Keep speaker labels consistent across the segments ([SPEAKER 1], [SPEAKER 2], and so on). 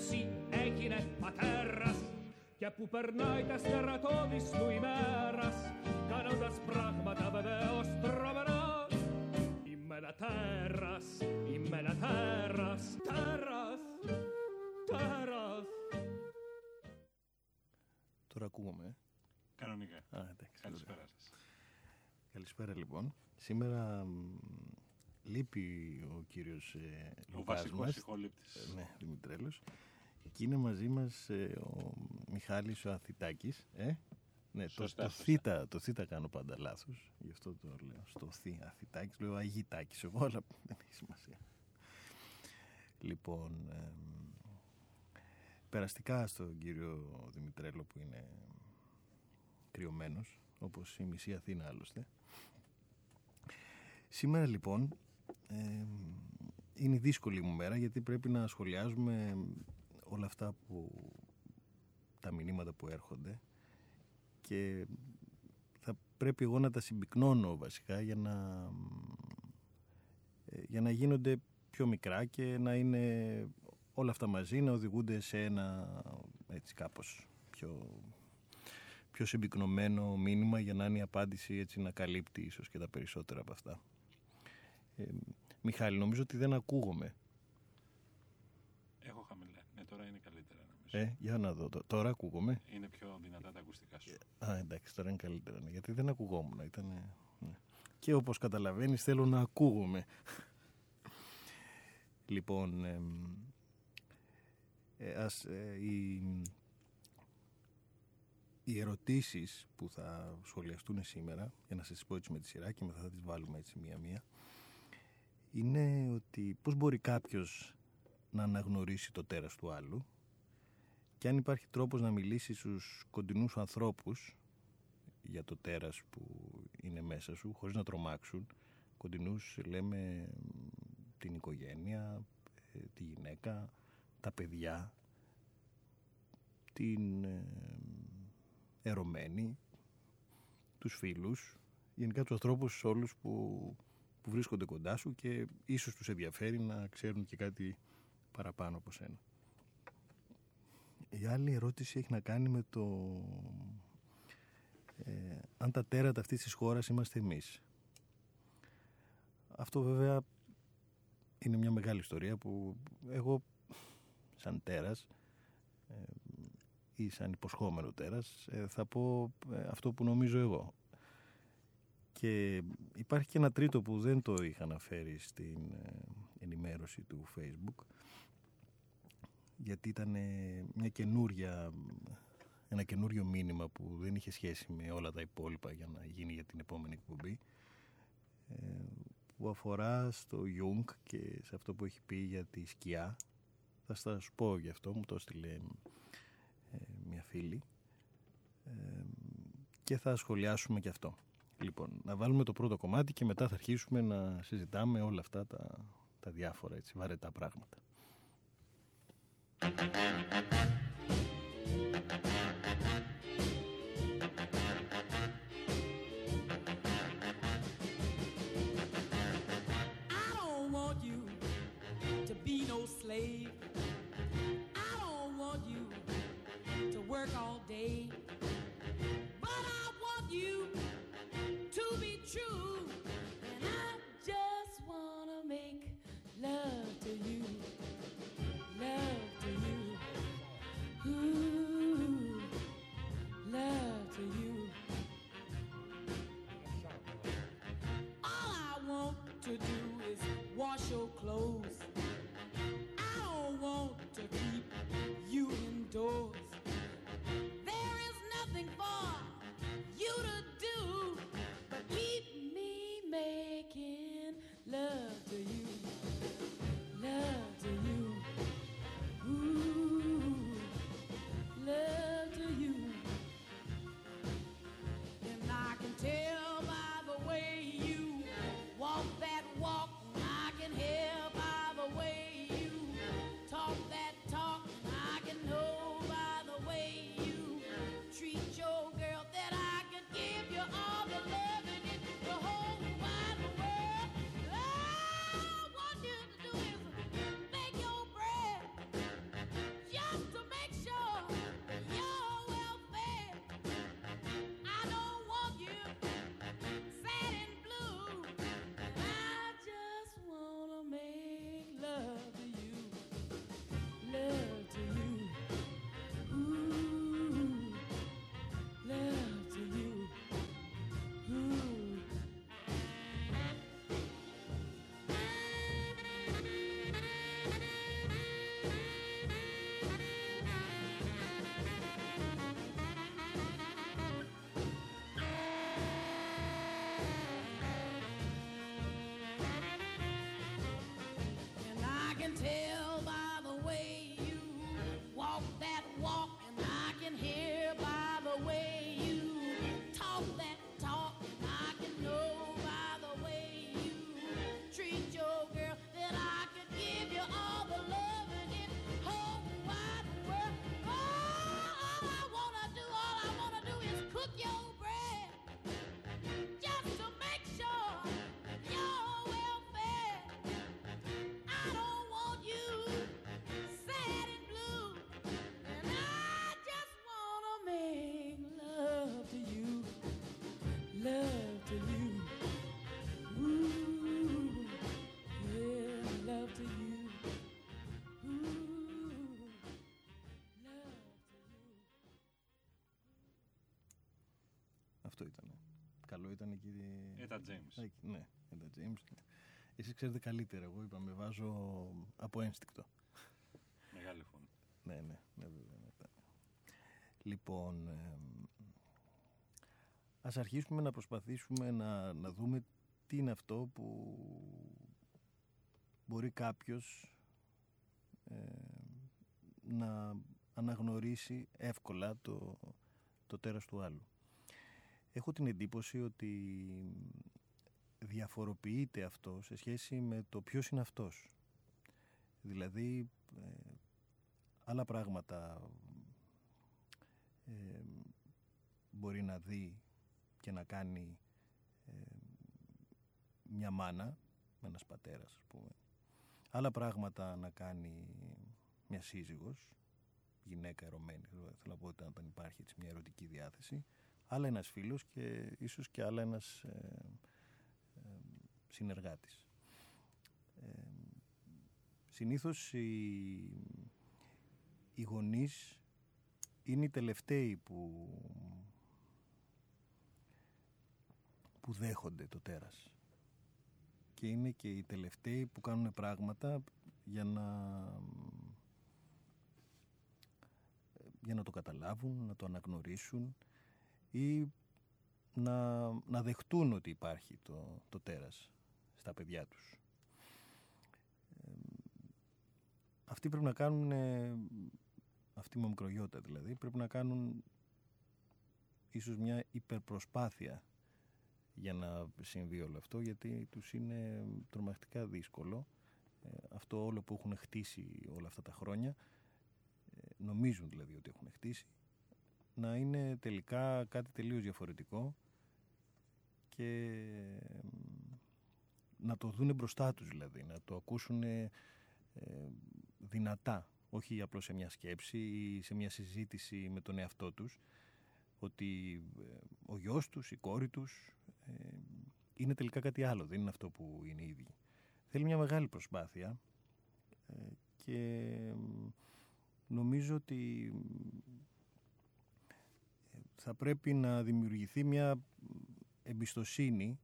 [SPEAKER 1] Ρώση έγινε πατέρας και που περνάει τα στερατώδης του ημέρας κάνοντας πράγματα βεβαίως τρομερά Είμαι ένα τέρας, είμαι ένα τέρας, τέρας, τέρας
[SPEAKER 2] Τώρα ακούγομαι. ε.
[SPEAKER 3] Κανονικά.
[SPEAKER 2] Α, εντάξει.
[SPEAKER 3] Καλησπέρα σας.
[SPEAKER 2] Καλησπέρα λοιπόν. Σήμερα μ, λείπει ο κύριος ε,
[SPEAKER 3] Ο
[SPEAKER 2] Λουκάς
[SPEAKER 3] βασικός
[SPEAKER 2] μας.
[SPEAKER 3] ηχολήπτης.
[SPEAKER 2] Ε, Ναι, Δημητρέλος. Και είναι μαζί μας ε, ο Μιχάλης ο Αθητάκης. Ε; Ναι, το,
[SPEAKER 3] Σωστά,
[SPEAKER 2] το,
[SPEAKER 3] σωστά.
[SPEAKER 2] θήτα, το θήτα κάνω πάντα λάθος. Γι' αυτό το λέω. Στο θή Αθητάκης. Λέω Αγιτάκης εγώ, αλλά δεν έχει σημασία. Λοιπόν, εμ, περαστικά στον κύριο Δημητρέλο που είναι κρυωμένος, όπως η μισή Αθήνα άλλωστε. Σήμερα λοιπόν ε, είναι η δύσκολη μου μέρα γιατί πρέπει να σχολιάζουμε όλα αυτά που τα μηνύματα που έρχονται και θα πρέπει εγώ να τα συμπυκνώνω βασικά για να, ε, για να γίνονται πιο μικρά και να είναι όλα αυτά μαζί να οδηγούνται σε ένα έτσι κάπως πιο, πιο συμπυκνωμένο μήνυμα για να είναι η απάντηση έτσι να καλύπτει ίσως και τα περισσότερα από αυτά. Ε, Μιχάλη, νομίζω ότι δεν ακούγομαι.
[SPEAKER 3] Έχω χαμηλά. Ναι, τώρα είναι καλύτερα νομίζω.
[SPEAKER 2] Ε, για να δω. Τ- Τώρα ακούγομαι.
[SPEAKER 3] Είναι πιο δυνατά τα ακουστικά σου.
[SPEAKER 2] Α, εντάξει, τώρα είναι καλύτερα. ναι, γιατί δεν ακουγόμουν. Ήτανε, ναι. Και όπως καταλαβαίνεις θέλω να ακούγομαι. λοιπόν, εμ, ε, ας, ε, οι, οι ερωτήσεις που θα σχολιαστούν σήμερα, για να σας τις πω έτσι με τη σειρά και μετά θα τις βάλουμε έτσι μία-μία, είναι ότι πώς μπορεί κάποιος να αναγνωρίσει το τέρας του άλλου; Και αν υπάρχει τρόπος να μιλήσεις στους κοντινούς σου ανθρώπους για το τέρας που είναι μέσα σου χωρίς να τρομάξουν κοντινούς λέμε μ, την οικογένεια ε, τη γυναίκα τα παιδιά την ε, ερωμένη τους φίλους γενικά τους ανθρώπους όλους που, που βρίσκονται κοντά σου και ίσως τους ενδιαφέρει να ξέρουν και κάτι παραπάνω από σένα η άλλη ερώτηση έχει να κάνει με το ε, αν τα τέρατα αυτής της χώρας είμαστε εμείς. Αυτό βέβαια είναι μια μεγάλη ιστορία που εγώ σαν τέρας ε, ή σαν υποσχόμενο τέρας ε, θα πω ε, αυτό που νομίζω εγώ. Και υπάρχει και ένα τρίτο που δεν το είχα αναφέρει στην ε, ενημέρωση του Facebook γιατί ήταν ε, μια καινούρια ένα καινούριο μήνυμα που δεν είχε σχέση με όλα τα υπόλοιπα για να γίνει για την επόμενη εκπομπή ε, που αφορά στο Jung και σε αυτό που έχει πει για τη σκιά. Θα σας πω γι' αυτό μου το έστειλε ε, μια φίλη. Ε, και θα σχολιάσουμε και αυτό. Λοιπόν να βάλουμε το πρώτο κομμάτι και μετά θα αρχίσουμε να συζητάμε όλα αυτά τα, τα διάφορα έτσι, βαρετά πράγματα
[SPEAKER 4] slave. I don't want you to work all day. content.
[SPEAKER 2] Αυτό ήταν. Καλό ήταν εκεί.
[SPEAKER 3] Έτα James.
[SPEAKER 2] Εκεί, Ναι, Έτα James. Εσείς ξέρετε καλύτερα. Εγώ είπα, με βάζω από ένστικτο.
[SPEAKER 3] Μεγάλη φωνή.
[SPEAKER 2] Ναι, ναι, ναι, βέβαια. ναι. Λοιπόν, εμ, ας αρχίσουμε να προσπαθήσουμε να, να δούμε τι είναι αυτό που μπορεί κάποιος ε, να αναγνωρίσει εύκολα το, το τέρας του άλλου. Έχω την εντύπωση ότι διαφοροποιείται αυτό σε σχέση με το ποιος είναι αυτός. Δηλαδή, ε, άλλα πράγματα ε, μπορεί να δει και να κάνει ε, μια μάνα, ένας πατέρας ας πούμε. Άλλα πράγματα να κάνει μια σύζυγος, γυναίκα ερωμένη, θέλω να πω ότι όταν υπάρχει έτσι, μια ερωτική διάθεση. Άλλα ένας φίλος και ίσως και άλλα ένας ε, ε, συνεργάτης. Ε, συνήθως οι, οι γονείς είναι οι τελευταίοι που, που δέχονται το τέρας. Και είναι και οι τελευταίοι που κάνουν πράγματα για να, για να το καταλάβουν, να το αναγνωρίσουν ή να, να δεχτούν ότι υπάρχει το, το τέρας στα παιδιά τους. Ε, αυτοί πρέπει να κάνουν, ε, αυτοί με μικρογιώτα δηλαδή, πρέπει να κάνουν ίσως μια υπερπροσπάθεια για να συμβεί όλο αυτό, γιατί τους είναι τρομακτικά δύσκολο. Ε, αυτό όλο που έχουν χτίσει όλα αυτά τα χρόνια, ε, νομίζουν δηλαδή ότι έχουν χτίσει, να είναι τελικά κάτι τελείως διαφορετικό και να το δούνε μπροστά τους δηλαδή, να το ακούσουν ε, δυνατά, όχι απλώς σε μια σκέψη ή σε μια συζήτηση με τον εαυτό τους, ότι ε, ο γιος τους, η κόρη τους ε, είναι τελικά κάτι άλλο, δεν είναι αυτό που είναι ήδη. Θέλει μια μεγάλη προσπάθεια ε, και νομίζω ότι θα πρέπει να δημιουργηθεί μια εμπιστοσύνη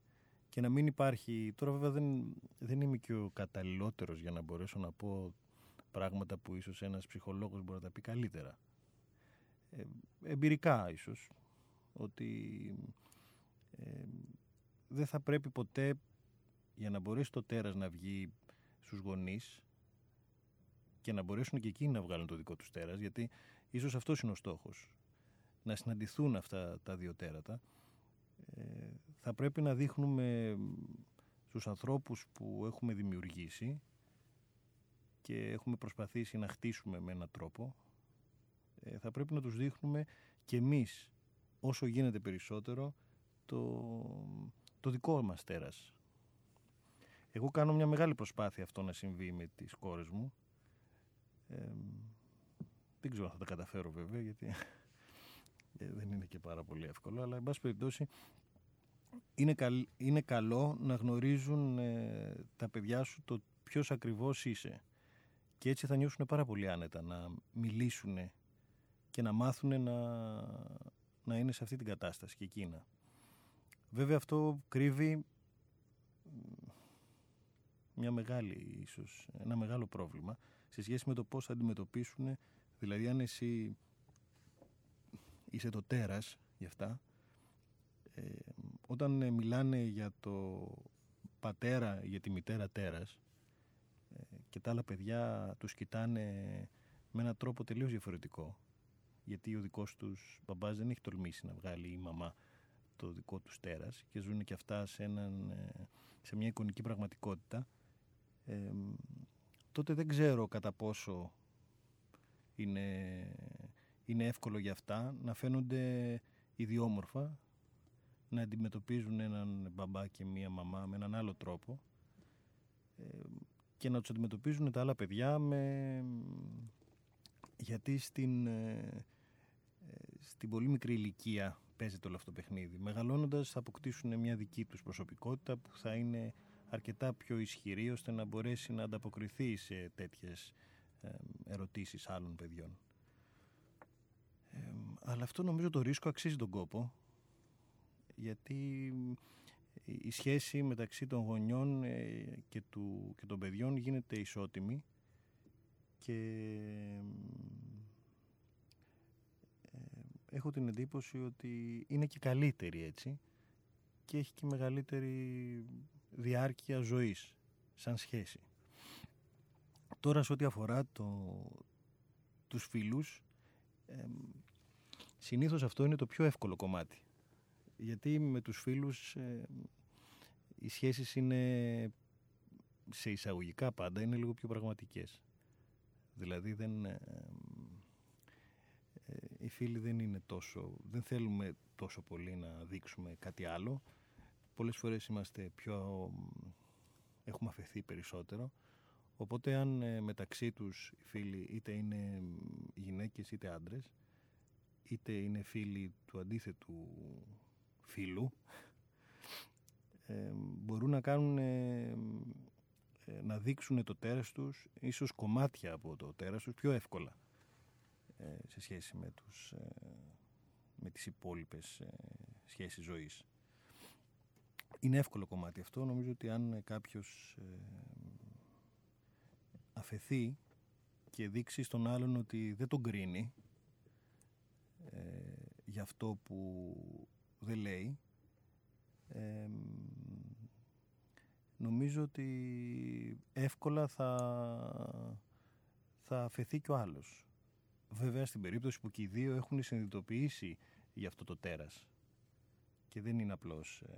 [SPEAKER 2] και να μην υπάρχει... Τώρα βέβαια δεν, δεν είμαι και ο καταλληλότερος για να μπορέσω να πω πράγματα που ίσως ένας ψυχολόγος μπορεί να τα πει καλύτερα. Ε, εμπειρικά ίσως ότι ε, δεν θα πρέπει ποτέ για να μπορέσει το τέρας να βγει στους γονείς και να μπορέσουν και εκείνοι να βγάλουν το δικό τους τέρας γιατί ίσως αυτός είναι ο στόχος να συναντηθούν αυτά τα δύο τέρατα ε, θα πρέπει να δείχνουμε στους ανθρώπους που έχουμε δημιουργήσει και έχουμε προσπαθήσει να χτίσουμε με έναν τρόπο ε, θα πρέπει να τους δείχνουμε και εμείς όσο γίνεται περισσότερο το, το δικό μας τέρας. Εγώ κάνω μια μεγάλη προσπάθεια αυτό να συμβεί με τις κόρες μου. Ε, δεν ξέρω αν θα τα καταφέρω βέβαια γιατί ε, δεν είναι και πάρα πολύ εύκολο αλλά εν πάση περιπτώσει είναι, καλ, είναι καλό να γνωρίζουν ε, τα παιδιά σου το ποιος ακριβώς είσαι και έτσι θα νιώσουν πάρα πολύ άνετα να μιλήσουν και να μάθουν να, να είναι σε αυτή την κατάσταση και εκείνα. Βέβαια αυτό κρύβει μια μεγάλη ίσως, ένα μεγάλο πρόβλημα σε σχέση με το πώς θα αντιμετωπίσουν δηλαδή αν εσύ είσαι το τέρας για αυτά. Ε, όταν ε, μιλάνε για το πατέρα για τη μητέρα τέρας ε, και τα άλλα παιδιά τους κοιτάνε με έναν τρόπο τελείως διαφορετικό. Γιατί ο δικός τους μπαμπάς δεν έχει τολμήσει να βγάλει η μαμά το δικό τους τέρας και ζουν και αυτά σε, έναν, ε, σε μια εικονική πραγματικότητα. Ε, τότε δεν ξέρω κατά πόσο είναι, είναι εύκολο για αυτά να φαίνονται ιδιόμορφα να αντιμετωπίζουν έναν μπαμπά και μία μαμά με έναν άλλο τρόπο ε, και να τους αντιμετωπίζουν τα άλλα παιδιά με... γιατί στην, ε, στην πολύ μικρή ηλικία παίζεται όλο αυτό το παιχνίδι. Μεγαλώνοντας θα αποκτήσουν μια δική τους προσωπικότητα που θα είναι αρκετά πιο ισχυρή ώστε να μπορέσει να ανταποκριθεί σε τέτοιες ε, ερωτήσεις άλλων παιδιών. Αλλά αυτό νομίζω το ρίσκο αξίζει τον κόπο γιατί η σχέση μεταξύ των γονιών ε, και, του, και των παιδιών γίνεται ισότιμη και ε, έχω την εντύπωση ότι είναι και καλύτερη έτσι και έχει και μεγαλύτερη διάρκεια ζωής σαν σχέση. Τώρα σε ό,τι αφορά το, τους φίλους ε, συνήθως αυτό είναι το πιο εύκολο κομμάτι γιατί με τους φίλους ε, οι σχέσεις είναι σε εισαγωγικά πάντα είναι λίγο πιο πραγματικές. Δηλαδή δεν, ε, ε, οι φίλοι δεν είναι τόσο, δεν θέλουμε τόσο πολύ να δείξουμε κάτι άλλο. Πολλές φορές είμαστε πιο, έχουμε αφαιθεί περισσότερο. Οπότε αν ε, μεταξύ τους οι φίλοι είτε είναι γυναίκες είτε άντρες, είτε είναι φίλοι του αντίθετου φίλου, ε, μπορούν να κάνουν ε, να δείξουν το τέρας τους ίσως κομμάτια από το τέρας τους πιο εύκολα ε, σε σχέση με, τους, με τις υπόλοιπες σχέσεις ζωής. Είναι εύκολο κομμάτι αυτό. Νομίζω ότι αν κάποιος αφαιθεί και δείξει στον άλλον ότι δεν τον κρίνει για αυτό που δεν λέει νομίζω ότι εύκολα θα, θα αφαιθεί και ο άλλος. Βέβαια στην περίπτωση που και οι δύο έχουν συνειδητοποιήσει για αυτό το τέρας και δεν είναι απλώς ε,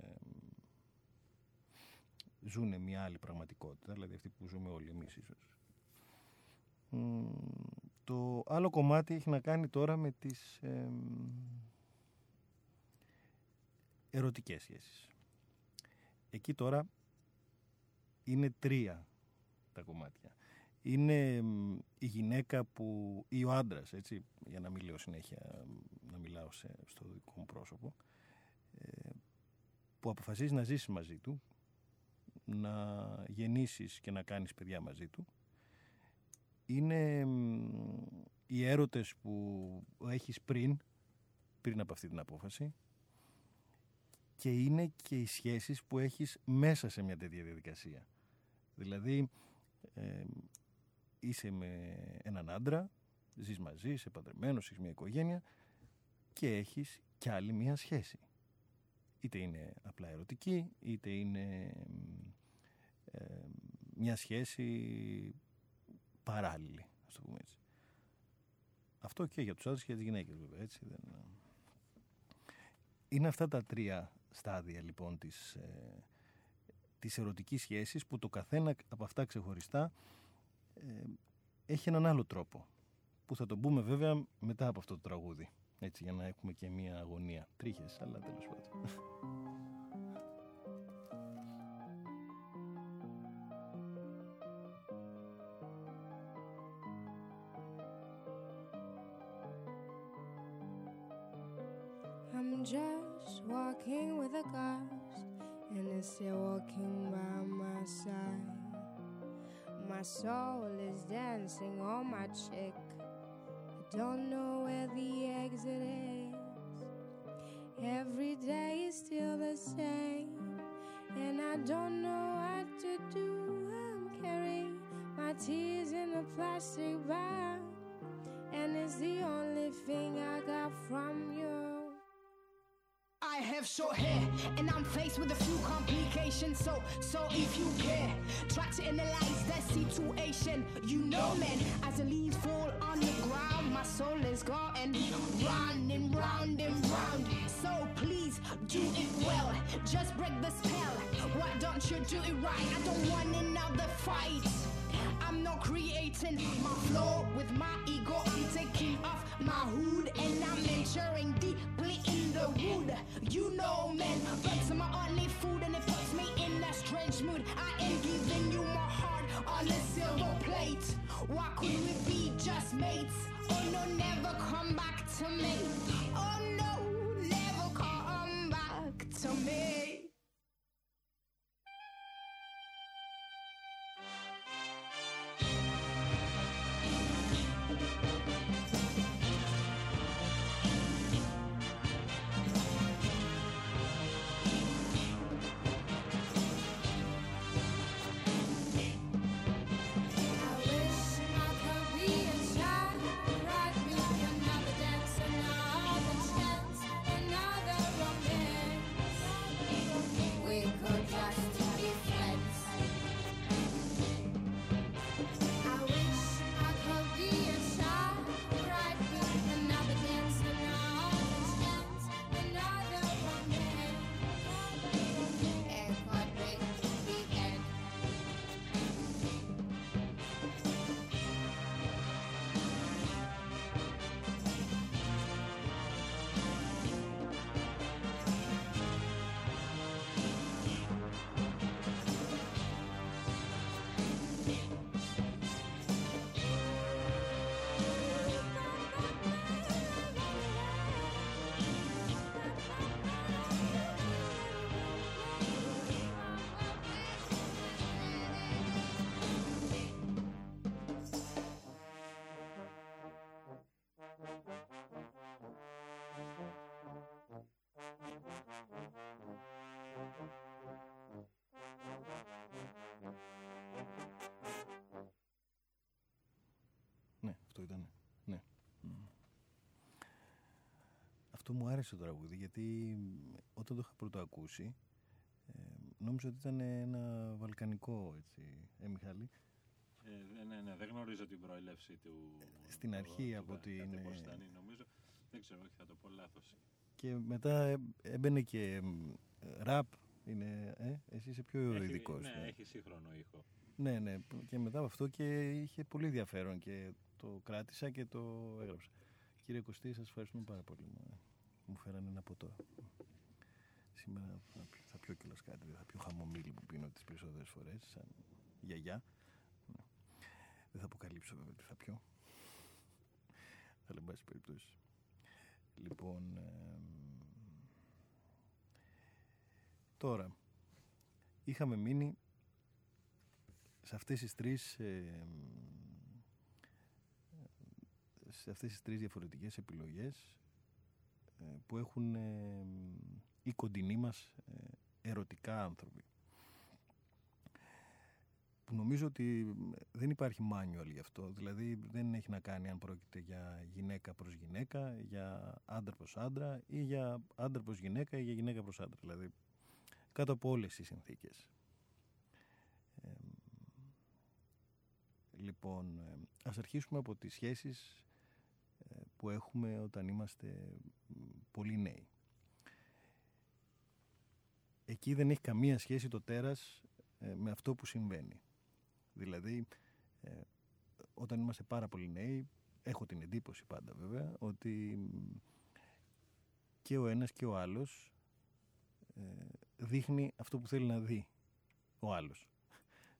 [SPEAKER 2] ζούνε μια άλλη πραγματικότητα, δηλαδή αυτή που ζούμε όλοι εμείς ίσως. Το άλλο κομμάτι έχει να κάνει τώρα με τις ε, ερωτικές σχέσεις. Εκεί τώρα είναι τρία τα κομμάτια. Είναι η γυναίκα που, ή ο άντρας, έτσι, για να μην λέω συνέχεια, να μιλάω σε, στο δικό μου πρόσωπο, ε, που αποφασίζει να ζήσεις μαζί του, να γεννήσεις και να κάνεις παιδιά μαζί του. Είναι οι έρωτες που έχεις πριν, πριν από αυτή την απόφαση, και είναι και οι σχέσεις που έχεις μέσα σε μια τέτοια διαδικασία. Δηλαδή, ε, είσαι με έναν άντρα, ζεις μαζί, είσαι παντρεμένος, έχεις μια οικογένεια και έχεις κι άλλη μια σχέση. Είτε είναι απλά ερωτική, είτε είναι ε, μια σχέση παράλληλη, ας το πούμε έτσι. Αυτό και για τους άντρες και για τις γυναίκες βέβαια, έτσι. Δεν... Είναι αυτά τα τρία στάδια λοιπόν της, ε, της ερωτικής σχέσης που το καθένα από αυτά ξεχωριστά ε, έχει έναν άλλο τρόπο που θα τον πούμε βέβαια μετά από αυτό το τραγούδι έτσι για να έχουμε και μία αγωνία τρίχες αλλά τέλος πάντων
[SPEAKER 5] walking with a ghost, and it's still walking by my side. My soul is dancing on my cheek. I don't know where the exit is. Every day is still the same, and I don't know what to do. I'm carrying my tears in a plastic bag, and it's the only thing I got from you.
[SPEAKER 6] I have short hair, and I'm faced with a few complications. So, so if you care, try to analyze that situation. You know, man, as the leaves fall on the ground, my soul is going round and round and round. So please do it well, just break the spell. Why don't you do it right? I don't want another fight. I'm not creating my flow with my ego. I'm taking off my hood and I'm entering deeply in the wood. You know, man, birds are my only food and it puts me in a strange mood. I am giving you my heart on a silver plate. Why could we be just mates? Oh no, never come back to me. Oh no, never come back to me.
[SPEAKER 2] Αυτό μου άρεσε το τραγούδι γιατί όταν το είχα πρώτο ακούσει ε, νόμιζα ότι ήταν ένα βαλκανικό έτσι, ε, Μιχάλη.
[SPEAKER 3] Ε, ναι, ναι, δεν γνωρίζω την προέλευση του.
[SPEAKER 2] Στην
[SPEAKER 3] του-
[SPEAKER 2] αρχή
[SPEAKER 3] του
[SPEAKER 2] από
[SPEAKER 3] κα-
[SPEAKER 2] την,
[SPEAKER 3] κάτι
[SPEAKER 2] ε,
[SPEAKER 3] πώς ήταν, νομίζω. Δεν ξέρω, όχι, θα το πω λάθος.
[SPEAKER 2] Και μετά ε, έμπαινε και μ, ραπ. Είναι, ε, εσύ είσαι πιο
[SPEAKER 3] Έχει-
[SPEAKER 2] ειδικό.
[SPEAKER 3] Ναι, έχει σύγχρονο ήχο.
[SPEAKER 2] Ναι, ναι. Και μετά από αυτό και είχε πολύ ενδιαφέρον και το κράτησα και το έγραψα. Κύριε Κωστή, σας ευχαριστούμε πάρα πολύ. Μου, μου φέρανε ένα ποτό. Σήμερα θα, πι- θα πιω κιόλας κάτι, δεν θα πιω χαμομήλι που πίνω τις περισσότερες φορές, σαν γιαγιά. Ναι. Δεν θα αποκαλύψω βέβαια τι θα πιω. Αλλά εν πάση περιπτώσει. Λοιπόν, εμ, τώρα, είχαμε μείνει σε αυτές τις τρεις ε, σε αυτές τις τρεις διαφορετικές επιλογές ε, που έχουν ε, οι κοντινοί μας ε, ερωτικά άνθρωποι. Που νομίζω ότι δεν υπάρχει manual γι' αυτό. Δηλαδή δεν έχει να κάνει αν πρόκειται για γυναίκα προς γυναίκα για άντρα προς άντρα ή για άντρα προς γυναίκα ή για γυναίκα προς άντρα. Δηλαδή κάτω από όλες τις συνθήκες. Λοιπόν, ε, ας αρχίσουμε από τις σχέσεις ε, που έχουμε όταν είμαστε μ, πολύ νέοι. Εκεί δεν έχει καμία σχέση το τέρας ε, με αυτό που συμβαίνει. Δηλαδή, ε, όταν είμαστε πάρα πολύ νέοι, έχω την εντύπωση πάντα βέβαια, ότι μ, και ο ένας και ο άλλος ε, δείχνει αυτό που θέλει να δει ο άλλος.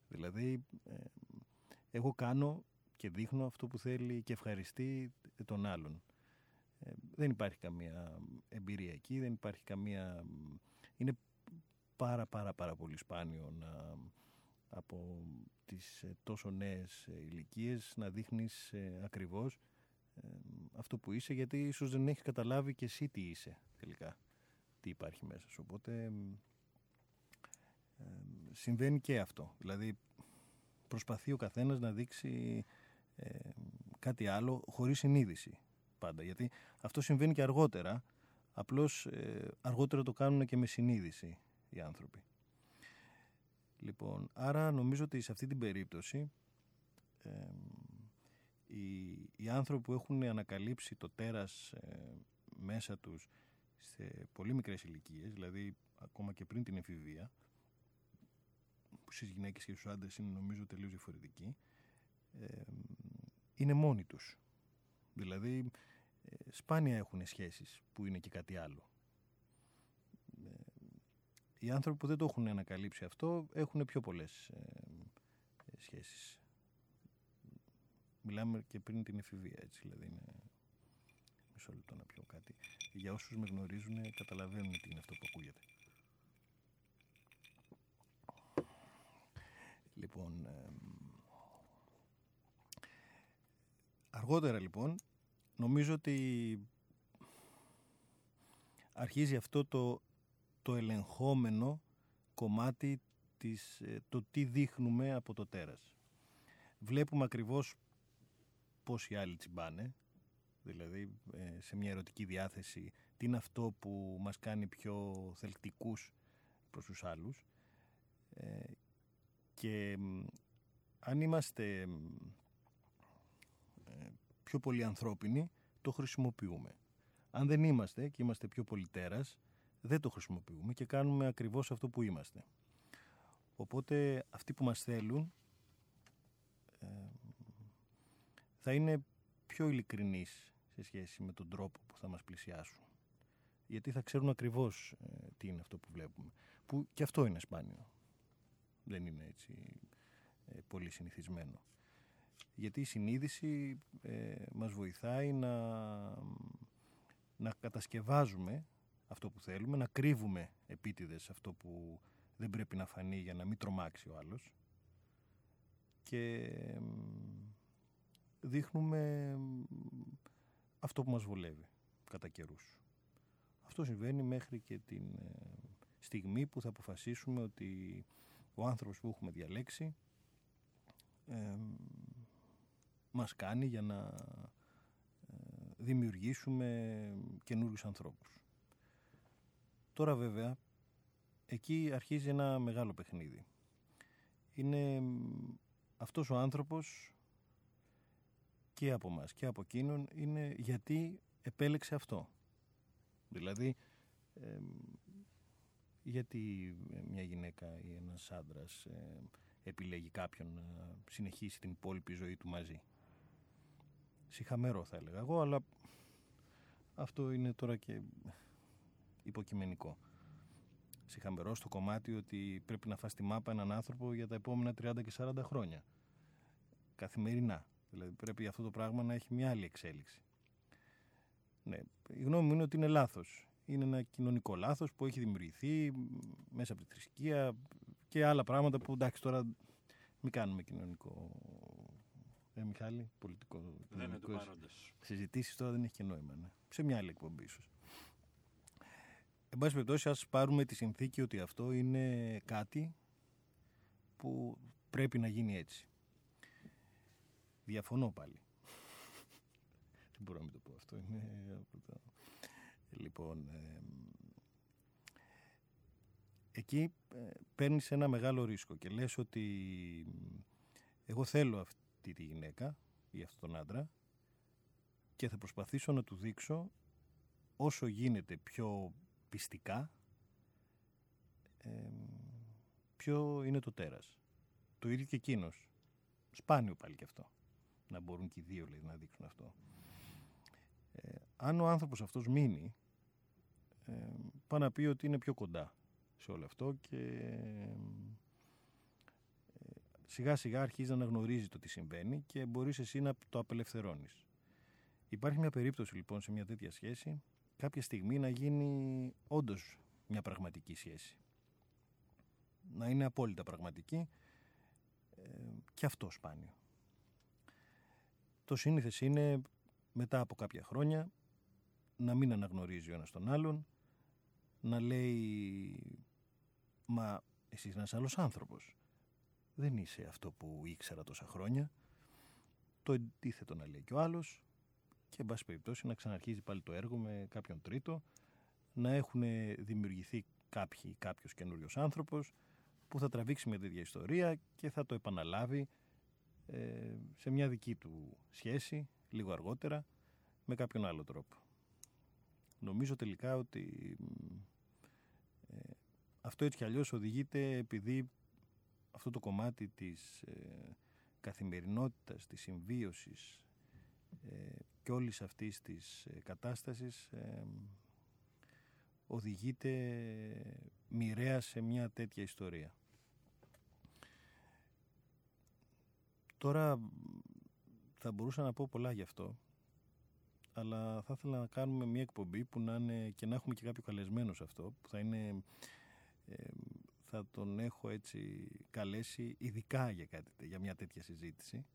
[SPEAKER 2] Δηλαδή, ε, εγώ κάνω και δείχνω αυτό που θέλει και ευχαριστεί τον άλλον. Ε, δεν υπάρχει καμία εμπειρία εκεί, δεν υπάρχει καμία... Είναι πάρα πάρα πάρα πολύ σπάνιο να από τις ε, τόσο νέες ε, ηλικίες να δείχνεις ε, ακριβώς ε, αυτό που είσαι γιατί ίσως δεν έχεις καταλάβει και εσύ τι είσαι τελικά, τι υπάρχει μέσα σου. Οπότε ε, συμβαίνει και αυτό. Δηλαδή προσπαθεί ο καθένας να δείξει ε, κάτι άλλο χωρίς συνείδηση πάντα. Γιατί αυτό συμβαίνει και αργότερα, Απλώς ε, αργότερα το κάνουν και με συνείδηση οι άνθρωποι. Λοιπόν, άρα νομίζω ότι σε αυτή την περίπτωση ε, οι, οι άνθρωποι που έχουν ανακαλύψει το τέρας ε, μέσα τους σε πολύ μικρές ηλικίες, δηλαδή ακόμα και πριν την εφηβεία, που στις γυναίκες και στους άντρες είναι νομίζω τελείως διαφορετική, ε, είναι μόνοι τους. Δηλαδή, ε, σπάνια έχουν σχέσεις που είναι και κάτι άλλο. Ε, οι άνθρωποι που δεν το έχουν ανακαλύψει αυτό έχουν πιο πολλές ε, σχέσεις. Μιλάμε και πριν την εφηβεία, έτσι, δηλαδή είναι... Μισό λεπτό να πιω κάτι. Για όσους με γνωρίζουν καταλαβαίνουν τι είναι αυτό που ακούγεται. Λοιπόν, αργότερα λοιπόν, νομίζω ότι αρχίζει αυτό το, το ελεγχόμενο κομμάτι της, ε, το τι δείχνουμε από το τέρας. Βλέπουμε ακριβώς πώς οι άλλοι τσιμπάνε, δηλαδή ε, σε μια ερωτική διάθεση, τι είναι αυτό που μας κάνει πιο θελκτικούς προς τους άλλους ε, και αν είμαστε πιο πολύ ανθρώπινοι, το χρησιμοποιούμε. Αν δεν είμαστε και είμαστε πιο πολυτέρας, δεν το χρησιμοποιούμε και κάνουμε ακριβώς αυτό που είμαστε. Οπότε αυτοί που μας θέλουν ε, θα είναι πιο ειλικρινείς σε σχέση με τον τρόπο που θα μας πλησιάσουν. Γιατί θα ξέρουν ακριβώς ε, τι είναι αυτό που βλέπουμε. Που και αυτό είναι σπάνιο. Δεν είναι έτσι ε, πολύ συνηθισμένο. Γιατί η συνείδηση ε, μας βοηθάει να, να κατασκευάζουμε αυτό που θέλουμε, να κρύβουμε επίτηδες αυτό που δεν πρέπει να φανεί για να μην τρομάξει ο άλλος και δείχνουμε αυτό που μας βολεύει κατά καιρούς. Αυτό συμβαίνει μέχρι και την ε, στιγμή που θα αποφασίσουμε ότι ο άνθρωπος που έχουμε διαλέξει ε, μας κάνει για να ε, δημιουργήσουμε καινούριους ανθρώπους. Τώρα βέβαια, εκεί αρχίζει ένα μεγάλο παιχνίδι. Είναι αυτός ο άνθρωπος και από μας και από εκείνον είναι γιατί επέλεξε αυτό. Δηλαδή, γιατί μια γυναίκα ή ένας άντρας ε, επιλέγει κάποιον να συνεχίσει την υπόλοιπη ζωή του μαζί συχαμερό θα έλεγα εγώ, αλλά αυτό είναι τώρα και υποκειμενικό. Συχαμερό στο κομμάτι ότι πρέπει να φας τη μάπα έναν άνθρωπο για τα επόμενα 30 και 40 χρόνια. Καθημερινά. Δηλαδή πρέπει αυτό το πράγμα να έχει μια άλλη εξέλιξη. Ναι, η γνώμη μου είναι ότι είναι λάθος. Είναι ένα κοινωνικό λάθος που έχει δημιουργηθεί μέσα από τη θρησκεία και άλλα πράγματα που εντάξει τώρα μην κάνουμε κοινωνικό ε, Μιχάλη, πολιτικό.
[SPEAKER 3] Δεν είναι του παρόντος.
[SPEAKER 2] Συζητήσεις τώρα δεν έχει και νόημα. Ναι. Σε μια άλλη εκπομπή ίσως. Εν πάση περιπτώσει, ας πάρουμε τη συνθήκη ότι αυτό είναι κάτι που πρέπει να γίνει έτσι. Διαφωνώ πάλι. δεν μπορώ να μην το πω αυτό. Είναι... Λοιπόν, ε, εκεί ε, παίρνεις ένα μεγάλο ρίσκο και λες ότι εγώ θέλω αυτή αυτή τη γυναίκα ή αυτόν τον άντρα και θα προσπαθήσω να του δείξω όσο γίνεται πιο πιστικά ε, ποιο είναι το τέρας. Το ίδιο και εκείνος. Σπάνιο πάλι και αυτό. Να μπορούν και οι δύο λέει, να δείξουν αυτό. Ε, αν ο άνθρωπος αυτός μείνει, ε, πάει να πει ότι είναι πιο κοντά σε όλο αυτό και σιγά σιγά αρχίζει να αναγνωρίζει το τι συμβαίνει και μπορείς εσύ να το απελευθερώνεις. Υπάρχει μια περίπτωση λοιπόν σε μια τέτοια σχέση κάποια στιγμή να γίνει όντως μια πραγματική σχέση. Να είναι απόλυτα πραγματική ε, και αυτό σπάνιο. Το σύνηθες είναι μετά από κάποια χρόνια να μην αναγνωρίζει ο ένας τον άλλον, να λέει «Μα εσύ είσαι ένας άλλος άνθρωπος» δεν είσαι αυτό που ήξερα τόσα χρόνια. Το αντίθετο να λέει και ο άλλος και εν πάση περιπτώσει να ξαναρχίζει πάλι το έργο με κάποιον τρίτο να έχουν δημιουργηθεί κάποιοι, κάποιος καινούριος άνθρωπος που θα τραβήξει μια τέτοια ιστορία και θα το επαναλάβει ε, σε μια δική του σχέση λίγο αργότερα με κάποιον άλλο τρόπο. Νομίζω τελικά ότι ε, αυτό έτσι κι αλλιώς οδηγείται επειδή αυτό το κομμάτι της ε, καθημερινότητας, της συμβίωσης ε, και όλης αυτής της ε, κατάστασης ε, οδηγείται μοιραία σε μια τέτοια ιστορία. Τώρα θα μπορούσα να πω πολλά γι' αυτό, αλλά θα ήθελα να κάνουμε μια εκπομπή που να είναι και να έχουμε και κάποιο καλεσμένο σε αυτό, που θα είναι... θα τον έχω έτσι καλέσει ειδικά για, κάτι, για μια τέτοια συζήτηση.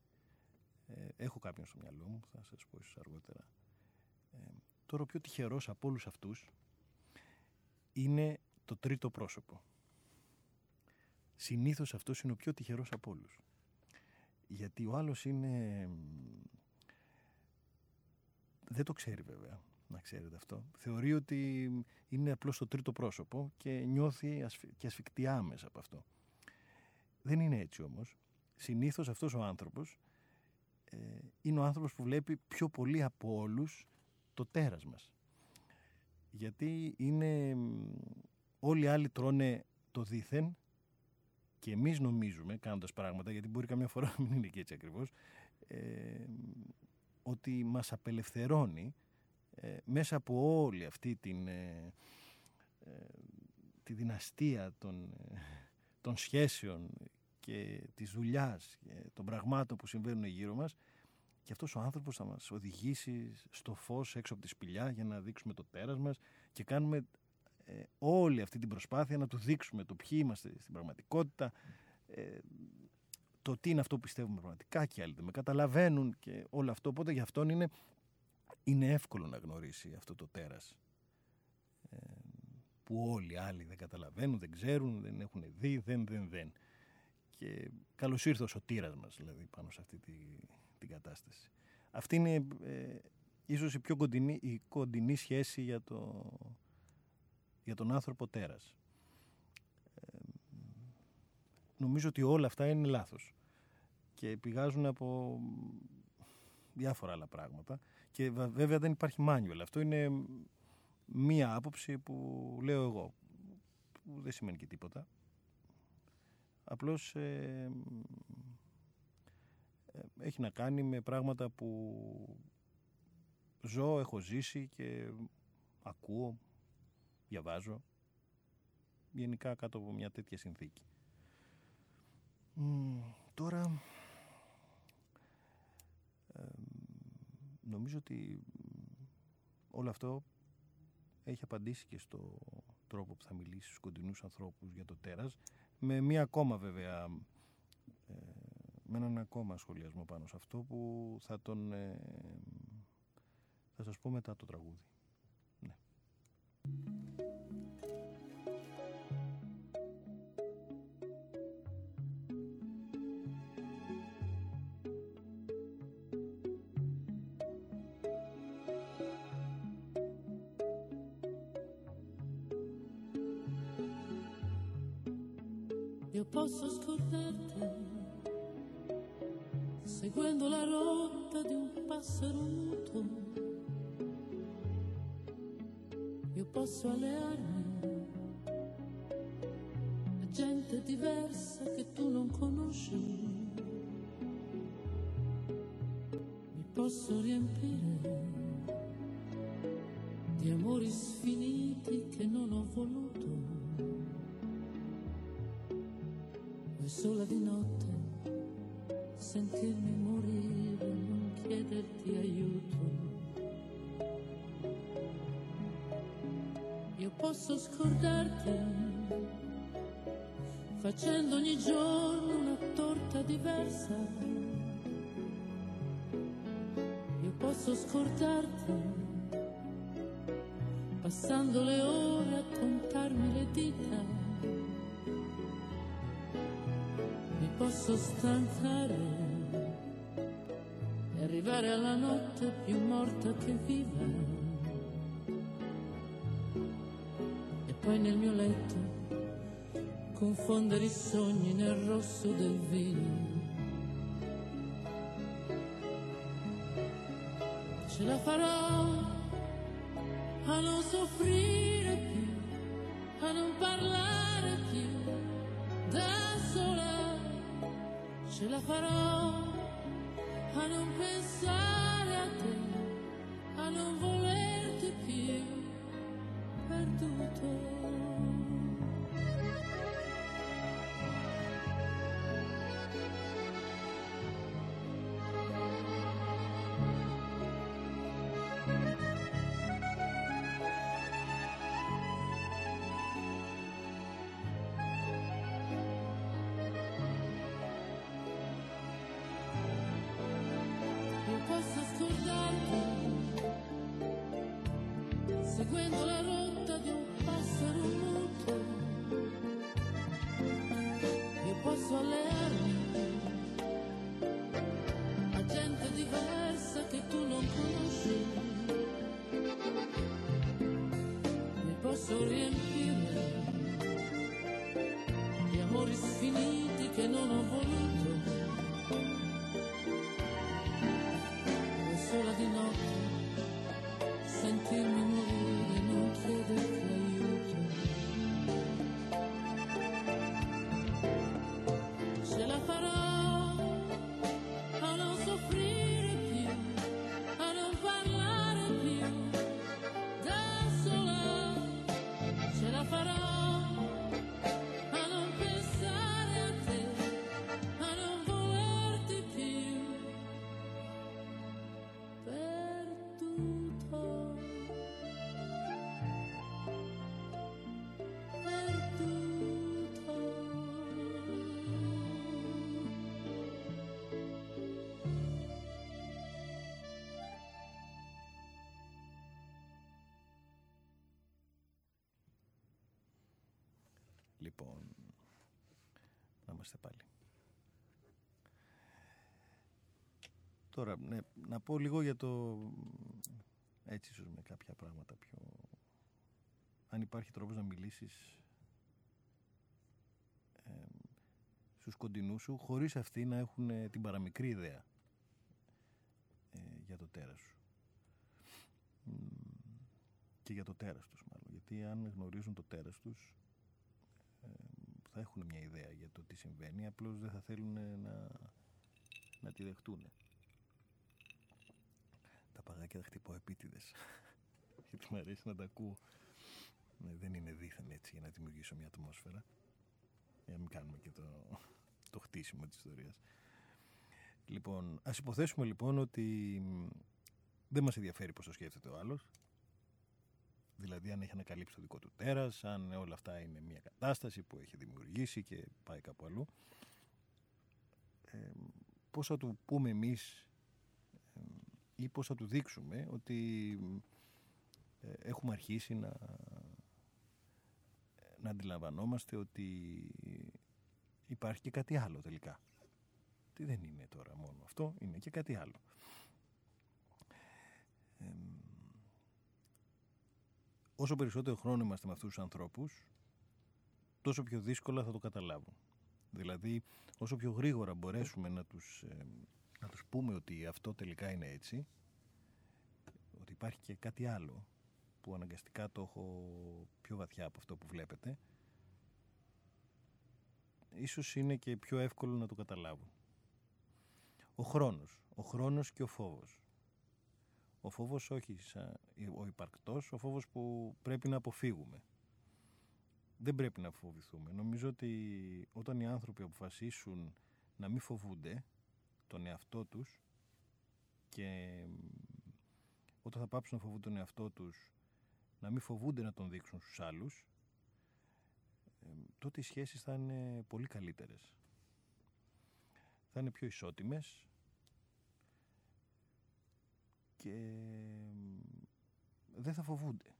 [SPEAKER 2] Ε, έχω κάποιον στο μυαλό μου, θα σας πω ίσως αργότερα. Ε, τώρα ο πιο τυχερός από όλους αυτούς είναι το τρίτο πρόσωπο. Συνήθως αυτός είναι ο πιο τυχερός από όλους. Γιατί ο άλλος είναι... Δεν το ξέρει βέβαια, να ξέρετε αυτό. Θεωρεί ότι είναι απλώς το τρίτο πρόσωπο και νιώθει και ασφικτιά μέσα από αυτό. Δεν είναι έτσι όμως. Συνήθως αυτός ο άνθρωπος ε, είναι ο άνθρωπος που βλέπει πιο πολύ από όλους το τέρας μας. Γιατί είναι όλοι οι άλλοι τρώνε το δίθεν και εμείς νομίζουμε κάνοντας πράγματα, γιατί μπορεί καμιά φορά να μην είναι και έτσι ακριβώς, ε, ότι μας απελευθερώνει ε, μέσα από όλη αυτή την, ε, τη δυναστεία των, των σχέσεων και της δουλειάς και των πραγμάτων που συμβαίνουν γύρω μας και αυτός ο άνθρωπος θα μας οδηγήσει στο φως έξω από τη σπηλιά για να δείξουμε το τέρας μας και κάνουμε ε, όλη αυτή την προσπάθεια να του δείξουμε το ποιοι είμαστε στην πραγματικότητα ε, το τι είναι αυτό που πιστεύουμε πραγματικά και άλλοι δεν με καταλαβαίνουν και όλο αυτό. Οπότε για αυτόν είναι, είναι εύκολο να γνωρίσει αυτό το τέρας ε, που όλοι οι άλλοι δεν καταλαβαίνουν, δεν ξέρουν, δεν έχουν δει, δεν, δεν, δεν και καλώς ήρθες ο σωτήρας μας δηλαδή πάνω σε αυτή τη, την κατάσταση. Αυτή είναι ε, ίσως η πιο κοντινή, η κοντινή σχέση για, το, για τον άνθρωπο τέρας. Ε, νομίζω ότι όλα αυτά είναι λάθος και πηγάζουν από διάφορα άλλα πράγματα και βέβαια δεν υπάρχει manual. Αυτό είναι μία άποψη που λέω εγώ που δεν σημαίνει και τίποτα Απλώς ε, ε, έχει να κάνει με πράγματα που ζω, έχω ζήσει και ακούω, διαβάζω. Γενικά κάτω από μια τέτοια συνθήκη. τώρα νομίζω ότι όλο αυτό έχει απαντήσει και στο τρόπο που θα μιλήσει στους κοντινούς ανθρώπους για το τέρας με μία ακόμα βέβαια ε, με έναν ακόμα σχολιασμό πάνω σε αυτό που θα τον ε, θα σας πω μετά το τραγούδι. Ναι.
[SPEAKER 7] Posso scordarti seguendo la rotta di un passero muto. Io posso allearmi a gente diversa che tu non conosci. Mi posso riempire facendo ogni giorno una torta diversa. Io posso scordarti passando le ore a contarmi le dita posso stancare e arrivare alla notte più morta che viva. poi nel mio letto confondere i sogni nel rosso del vino. Ce la farò a non soffrire più, a non parlare più da sola. Ce la farò a non pensare a te, a non volerti più perduto. Posso riempire di amori sfiniti che non ho voluto.
[SPEAKER 2] Λοιπόν, να είμαστε πάλι. Τώρα, ναι, να πω λίγο για το... Έτσι ίσως με κάποια πράγματα πιο... Αν υπάρχει τρόπος να μιλήσεις ε, στους κοντινούς σου χωρίς αυτοί να έχουν ε, την παραμικρή ιδέα ε, για το τέρας σου. Μ, Και για το τέρας τους μάλλον. Γιατί αν γνωρίζουν το τέρας τους ε, θα έχουν μια ιδέα για το τι συμβαίνει, απλώς δεν θα θέλουν να, να τη δεχτούν. Τα παγάκια τα χτυπώ επίτηδες. Γιατί μου αρέσει να τα ακούω. Ναι, δεν είναι δίθεν έτσι για να δημιουργήσω μια ατμόσφαιρα. Για να μην κάνουμε και το, το χτίσιμο της ιστορίας. Λοιπόν, ας υποθέσουμε λοιπόν ότι μ, δεν μας ενδιαφέρει πώς το σκέφτεται ο άλλος. Δηλαδή αν έχει ανακαλύψει το δικό του τέρας, αν όλα αυτά είναι μια κατάσταση που έχει δημιουργήσει και πάει κάπου αλλού. Ε, πώς θα του πούμε εμείς ε, ή πώς θα του δείξουμε ότι ε, έχουμε αρχίσει να, να αντιλαμβανόμαστε ότι υπάρχει και κάτι άλλο τελικά. Τι δεν είναι τώρα μόνο αυτό, είναι και κάτι άλλο. Ε, όσο περισσότερο χρόνο είμαστε με αυτούς τους ανθρώπους, τόσο πιο δύσκολα θα το καταλάβουν. Δηλαδή, όσο πιο γρήγορα μπορέσουμε να τους, ε, να τους πούμε ότι αυτό τελικά είναι έτσι, ότι υπάρχει και κάτι άλλο που αναγκαστικά το έχω πιο βαθιά από αυτό που βλέπετε, ίσως είναι και πιο εύκολο να το καταλάβουν. Ο χρόνος. Ο χρόνος και ο φόβος. Ο φόβος όχι σαν ο υπαρκτός, ο φόβος που πρέπει να αποφύγουμε. Δεν πρέπει να φοβηθούμε. Νομίζω ότι όταν οι άνθρωποι αποφασίσουν να μην φοβούνται τον εαυτό τους και όταν θα πάψουν να φοβούνται τον εαυτό τους να μην φοβούνται να τον δείξουν στους άλλους ε, τότε οι σχέσεις θα είναι πολύ καλύτερες. Θα είναι πιο ισότιμες και δεν θα φοβούνται.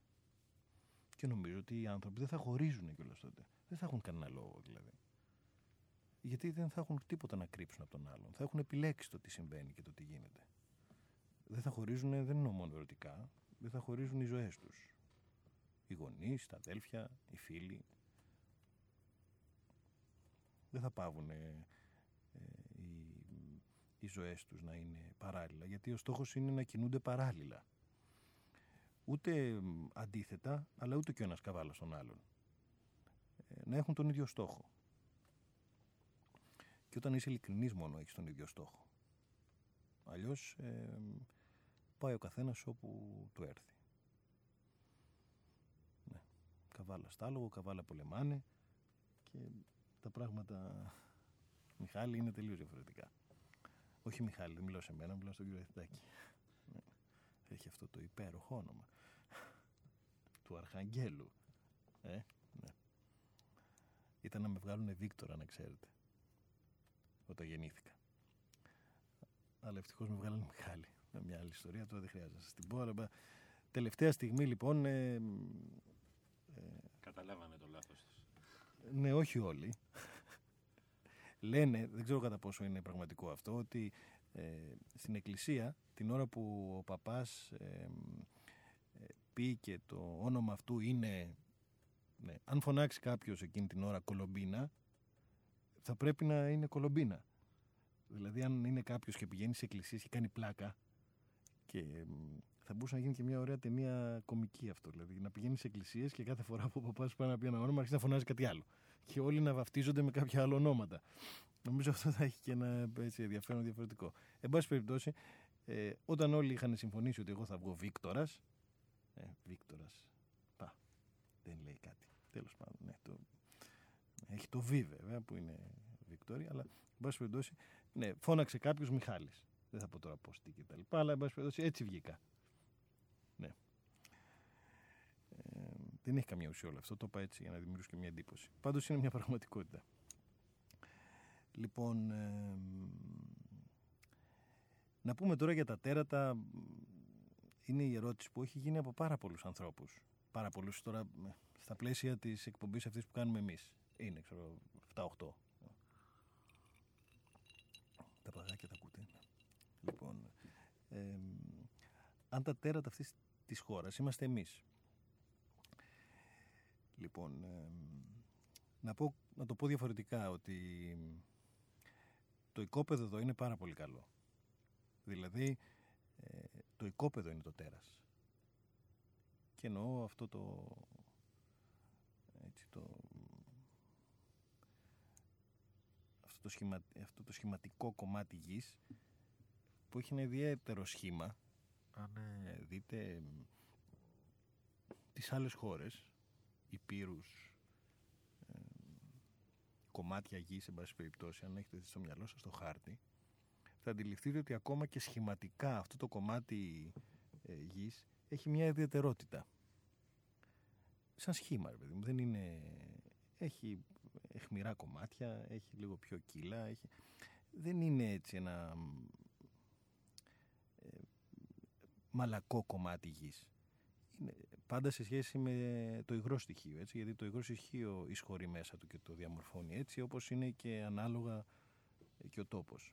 [SPEAKER 2] Και νομίζω ότι οι άνθρωποι δεν θα χωρίζουν κιόλας τότε. Δεν θα έχουν κανένα λόγο δηλαδή. Γιατί δεν θα έχουν τίποτα να κρύψουν από τον άλλον. Θα έχουν επιλέξει το τι συμβαίνει και το τι γίνεται. Δεν θα χωρίζουν, δεν εννοώ μόνο ερωτικά, δεν θα χωρίζουν οι ζωές τους. Οι γονείς, τα αδέλφια, οι φίλοι. Δεν θα πάβουν ε, οι, οι ζωές τους να είναι παράλληλα, γιατί ο στόχος είναι να κινούνται παράλληλα. Ούτε αντίθετα, αλλά ούτε και ο ένας καβάλα στον άλλον. Ε, να έχουν τον ίδιο στόχο. Και όταν είσαι ειλικρινής μόνο έχεις τον ίδιο στόχο. Αλλιώς ε, πάει ο καθένας όπου του έρθει. Ναι. Καβάλα στάλογο, καβάλα πολεμάνε και τα πράγματα, Μιχάλη, είναι τελείως διαφορετικά. Όχι Μιχάλη, δεν μιλάω σε μένα, μιλάω στον κύριο Εθντάκη. Ναι. Έχει αυτό το υπέροχο όνομα του Αρχαγγέλου. Ε, ναι. Ήταν να με βγάλουν Βίκτορα, να ξέρετε, όταν γεννήθηκα. Αλλά ευτυχώς με βγάλανε Μιχάλη. Με μια άλλη ιστορία, τώρα δεν χρειάζεται να σας την πω. Αλλά... Τελευταία στιγμή λοιπόν. Ε, ε,
[SPEAKER 3] Καταλάβανε το λάθος τους.
[SPEAKER 2] ναι, όχι όλοι. Λένε, δεν ξέρω κατά πόσο είναι πραγματικό αυτό, ότι ε, στην εκκλησία την ώρα που ο παπάς ε, ε, πει και το όνομα αυτού είναι ναι, αν φωνάξει κάποιος εκείνη την ώρα κολομπίνα θα πρέπει να είναι κολομπίνα. Δηλαδή αν είναι κάποιος και πηγαίνει σε εκκλησίες και κάνει πλάκα και μ, θα μπορούσε να γίνει και μια ωραία ταινία κομική αυτό δηλαδή να πηγαίνει σε εκκλησίες και κάθε φορά που ο παπάς πάει να πει ένα όνομα αρχίζει να φωνάζει κάτι άλλο και όλοι να βαφτίζονται με κάποια άλλα ονόματα νομίζω αυτό θα έχει και ένα έτσι, ενδιαφέρον διαφορετικό εν πάση περιπτώσει ε, όταν όλοι είχαν συμφωνήσει ότι εγώ θα βγω Βίκτορας ε, Βίκτορας. Πα. Δεν λέει κάτι. Τέλος πάντων. Ναι, το... Έχει το Β βέβαια που είναι Βικτόρια, αλλά εν πάση περιπτώσει, ναι, φώναξε κάποιος Μιχάλης. Δεν θα πω τώρα πώς τι και τα λοιπά, αλλά εν πάση περιπτώσει έτσι βγήκα. Ναι. Ε, δεν έχει καμία ουσία όλο αυτό. Το είπα έτσι για να δημιουργήσω και μια εντύπωση. Πάντως είναι μια πραγματικότητα. Λοιπόν, ε, να πούμε τώρα για τα τέρατα είναι η ερώτηση που έχει γίνει από πάρα πολλούς ανθρώπους. Πάρα πολλούς τώρα ε, στα πλαίσια της εκπομπής αυτής που κάνουμε εμείς. Είναι, ξέρω, 7-8. Τα παγάκια τα ακούτε. ναι. Λοιπόν, ε, αν τα τέρατα αυτής της χώρας είμαστε εμείς. Λοιπόν, ε, να, πω, να το πω διαφορετικά ότι το οικόπεδο εδώ είναι πάρα πολύ καλό. Δηλαδή, ε, το οικόπεδο είναι το τέρας. Και εννοώ αυτό το, έτσι, το αυτό το, σχημα, αυτό το σχηματικό κομμάτι γης που έχει ένα ιδιαίτερο σχήμα αν ε, δείτε τις άλλες χώρες υπήρους ε, κομμάτια γης εν πάση περιπτώσει αν έχετε δει στο μυαλό σας το χάρτη θα αντιληφθείτε ότι ακόμα και σχηματικά αυτό το κομμάτι ε, γης έχει μια ιδιαιτερότητα. Σαν σχήμα, ρε παιδί μου. Δεν είναι... Έχει εχμηρά κομμάτια, έχει λίγο πιο κύλα. Έχει... Δεν είναι έτσι ένα ε, μαλακό κομμάτι γης. Είναι πάντα σε σχέση με το υγρό στοιχείο, έτσι, γιατί το υγρό στοιχείο εισχωρεί μέσα του και το διαμορφώνει έτσι, όπως είναι και ανάλογα και ο τόπος.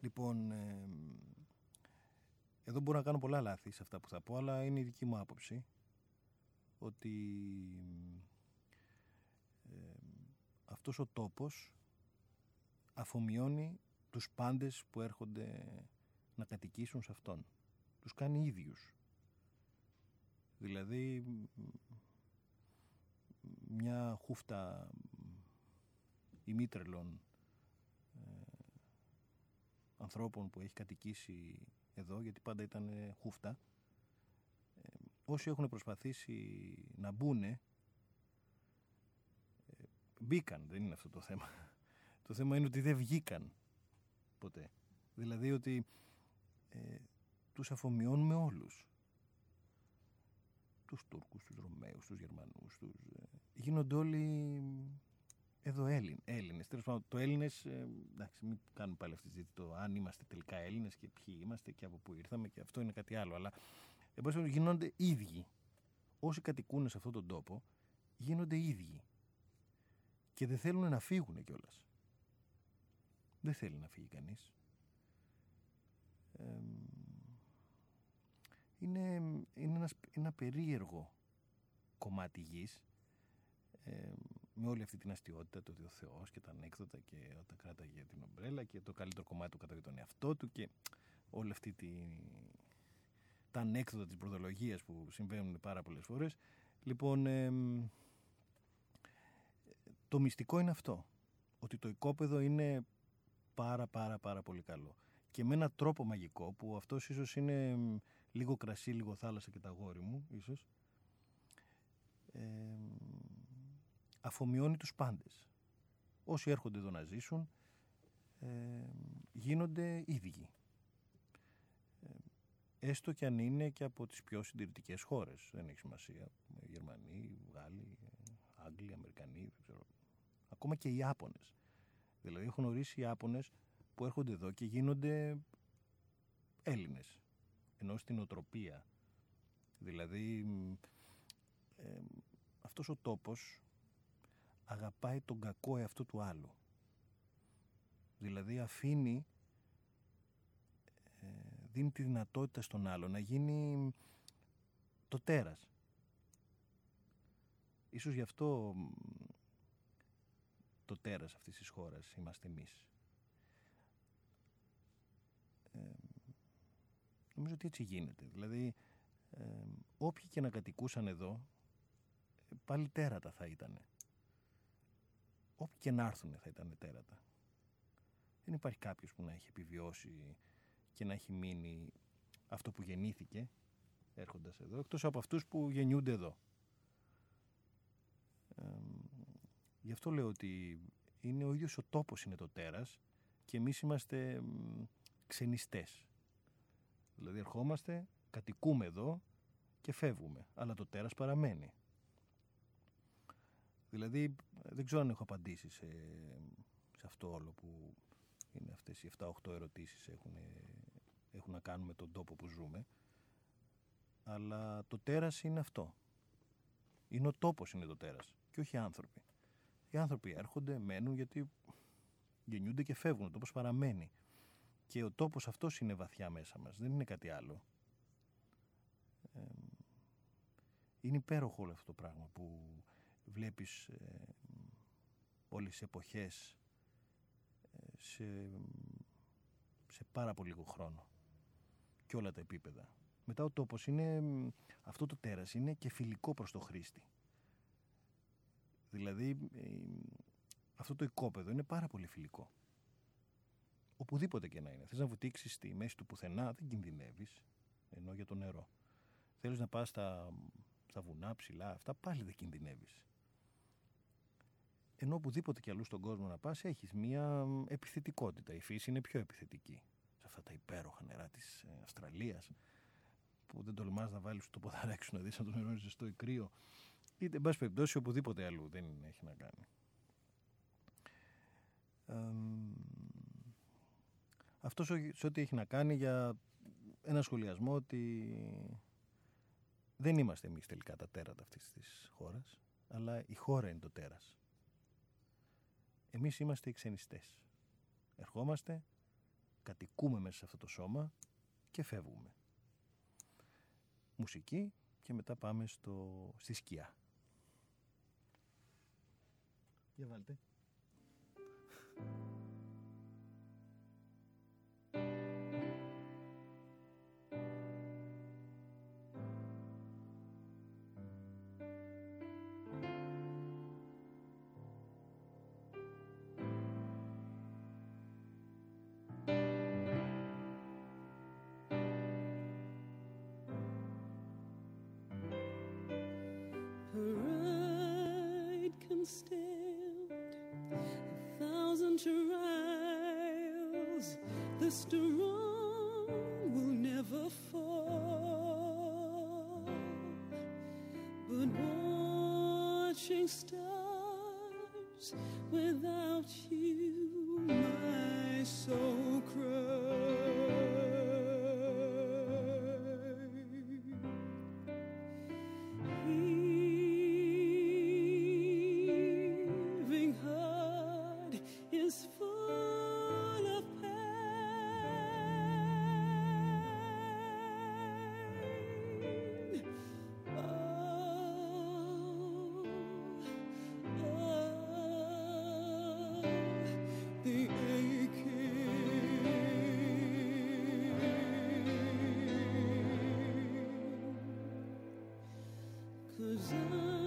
[SPEAKER 2] Λοιπόν, ε, εδώ μπορώ να κάνω πολλά λάθη σε αυτά που θα πω, αλλά είναι η δική μου άποψη ότι ε, αυτός ο τόπος αφομοιώνει τους πάντες που έρχονται να κατοικήσουν σε αυτόν. Τους κάνει ίδιους. Δηλαδή μια χούφτα ημίτρελων ανθρώπων που έχει κατοικήσει εδώ, γιατί πάντα ήταν ε, χούφτα, ε, όσοι έχουν προσπαθήσει να μπουνε, ε, μπήκαν, δεν είναι αυτό το θέμα. Το θέμα είναι ότι δεν βγήκαν ποτέ. Δηλαδή ότι ε, τους αφομοιώνουμε όλους. Τους Τούρκους, τους Ρωμαίους, τους Γερμανούς, τους, ε, γίνονται όλοι εδώ Έλλην, Έλληνες. Τέλος πάντων, το Έλληνες, ε, εντάξει, μην κάνουμε πάλι αυτή τη συζήτηση, το αν είμαστε τελικά Έλληνες και ποιοι είμαστε και από πού ήρθαμε και αυτό είναι κάτι άλλο. Αλλά, εν πάση περιπτώσει, γίνονται ίδιοι. Όσοι κατοικούν σε αυτόν τον τόπο, γίνονται ίδιοι. Και δεν θέλουν να φύγουν κιόλας. Δεν θέλει να φύγει κανείς. Ε, είναι, είναι ένας, ένα περίεργο κομμάτι γης ε, με όλη αυτή την αστείωτητα, το ότι ο Θεός και τα ανέκδοτα και όταν κράταγε την ομπρέλα και το καλύτερο κομμάτι του κατά τον εαυτό του και όλη αυτή τη, τα ανέκδοτα της προδολογίας που συμβαίνουν πάρα πολλές φορές. Λοιπόν, ε, το μυστικό είναι αυτό, ότι το οικόπεδο είναι πάρα πάρα πάρα πολύ καλό. Και με έναν τρόπο μαγικό που αυτός ίσως είναι λίγο κρασί, λίγο θάλασσα και τα γόρι μου, ίσως, ε, αφομοιώνει τους πάντες. Όσοι έρχονται εδώ να ζήσουν ε, γίνονται ίδιοι. Ε, έστω και αν είναι και από τις πιο συντηρητικές χώρες. Δεν έχει σημασία. Γερμανοί, Γάλλοι, Άγγλοι, Αμερικανοί, δεν ξέρω. Ακόμα και οι Ιάπωνες. Δηλαδή έχω γνωρίσει Ιάπωνες που έρχονται εδώ και γίνονται Έλληνες. Ενώ στην οτροπία. Δηλαδή ε, αυτός ο τόπος αγαπάει τον κακό εαυτό του άλλου. Δηλαδή αφήνει, ε, δίνει τη δυνατότητα στον άλλο να γίνει το τέρας. Ίσως γι' αυτό το τέρας αυτής της χώρας είμαστε εμείς. Ε, νομίζω ότι έτσι γίνεται. Δηλαδή, ε, όποιοι και να κατοικούσαν εδώ, πάλι τέρατα θα ήταν. Όποιοι και να έρθουν θα ήταν τέρατα. Δεν υπάρχει κάποιος που να έχει επιβιώσει και να έχει μείνει αυτό που γεννήθηκε έρχοντας εδώ, εκτός από αυτούς που γεννιούνται εδώ. Ε, γι' αυτό λέω ότι είναι ο ίδιος ο τόπος είναι το τέρας και εμείς είμαστε ξενιστές. Δηλαδή ερχόμαστε, κατοικούμε εδώ και φεύγουμε, αλλά το τέρας παραμένει. Δηλαδή, δεν ξέρω αν έχω απαντήσει σε, σε αυτό όλο που είναι αυτές οι 7-8 ερωτήσεις έχουν, έχουν να κάνουν με τον τόπο που ζούμε. Αλλά το τέρας είναι αυτό. Είναι ο τόπος είναι το τέρας και όχι οι άνθρωποι. Οι άνθρωποι έρχονται, μένουν γιατί γεννιούνται και φεύγουν. Ο τόπος παραμένει. Και ο τόπος αυτός είναι βαθιά μέσα μας. Δεν είναι κάτι άλλο. είναι υπέροχο όλο αυτό το πράγμα που βλέπεις ε, όλες τις εποχές ε, σε, σε πάρα πολύ λίγο χρόνο και όλα τα επίπεδα. Μετά ο τόπος είναι, αυτό το τέρας είναι και φιλικό προς το χρήστη. Δηλαδή ε, αυτό το οικόπεδο είναι πάρα πολύ φιλικό. Οπουδήποτε και να είναι. Θες να βουτήξεις στη μέση του πουθενά, δεν κινδυνεύεις, ενώ για το νερό. Θέλεις να πας στα, στα βουνά ψηλά, αυτά πάλι δεν κινδυνεύεις ενώ οπουδήποτε κι αλλού στον κόσμο να πας έχεις μία επιθετικότητα. Η φύση είναι πιο επιθετική. Σε αυτά τα υπέροχα νερά της ε, Αυστραλίας που δεν τολμάς να βάλεις το ποδαράκι σου να δεις αν το νερό είναι ζεστό ή κρύο είτε εν πάση περιπτώσει οπουδήποτε αλλού δεν έχει να κάνει. Αυτός σε ό,τι έχει να κάνει για ένα σχολιασμό ότι δεν είμαστε εμείς τελικά τα τέρατα αυτής της χώρας αλλά η χώρα είναι το τέρας. Εμείς είμαστε οι ξενιστές. Ερχόμαστε, κατοικούμε μέσα σε αυτό το σώμα και φεύγουμε. Μουσική και μετά πάμε στο, στη σκιά. Για βάλτε.
[SPEAKER 8] Mr. Wrong will never fall. But watching stars without you, my soul. chosen.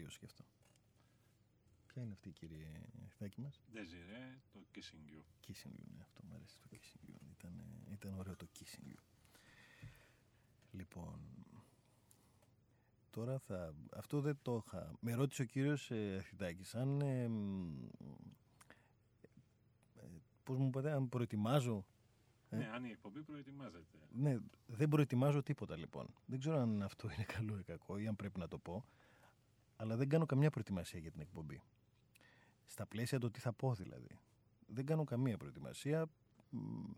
[SPEAKER 2] Τελείωσε και αυτό. Ποια είναι αυτή η κύριε Θάκη μας;
[SPEAKER 3] Desiree, το Kissing You.
[SPEAKER 2] Kissing You, ναι, αυτό μου αρέσει το Kissing You. Ήταν, ήταν ωραίο το Kissing You. Λοιπόν, τώρα θα... Αυτό δεν το είχα... Με ρώτησε ο κύριος ε, Αθητάκης αν... Ε, μ, ε, πώς μου είπατε, αν προετοιμάζω... Ε;
[SPEAKER 3] Ναι, αν η εκπομπή προετοιμάζεται.
[SPEAKER 2] Ναι, δεν προετοιμάζω τίποτα λοιπόν. Δεν ξέρω αν αυτό είναι καλό ή κακό ή αν πρέπει να το πω. Αλλά δεν κάνω καμιά προετοιμασία για την εκπομπή. Στα πλαίσια το τι θα πω δηλαδή. Δεν κάνω καμία προετοιμασία. Μ,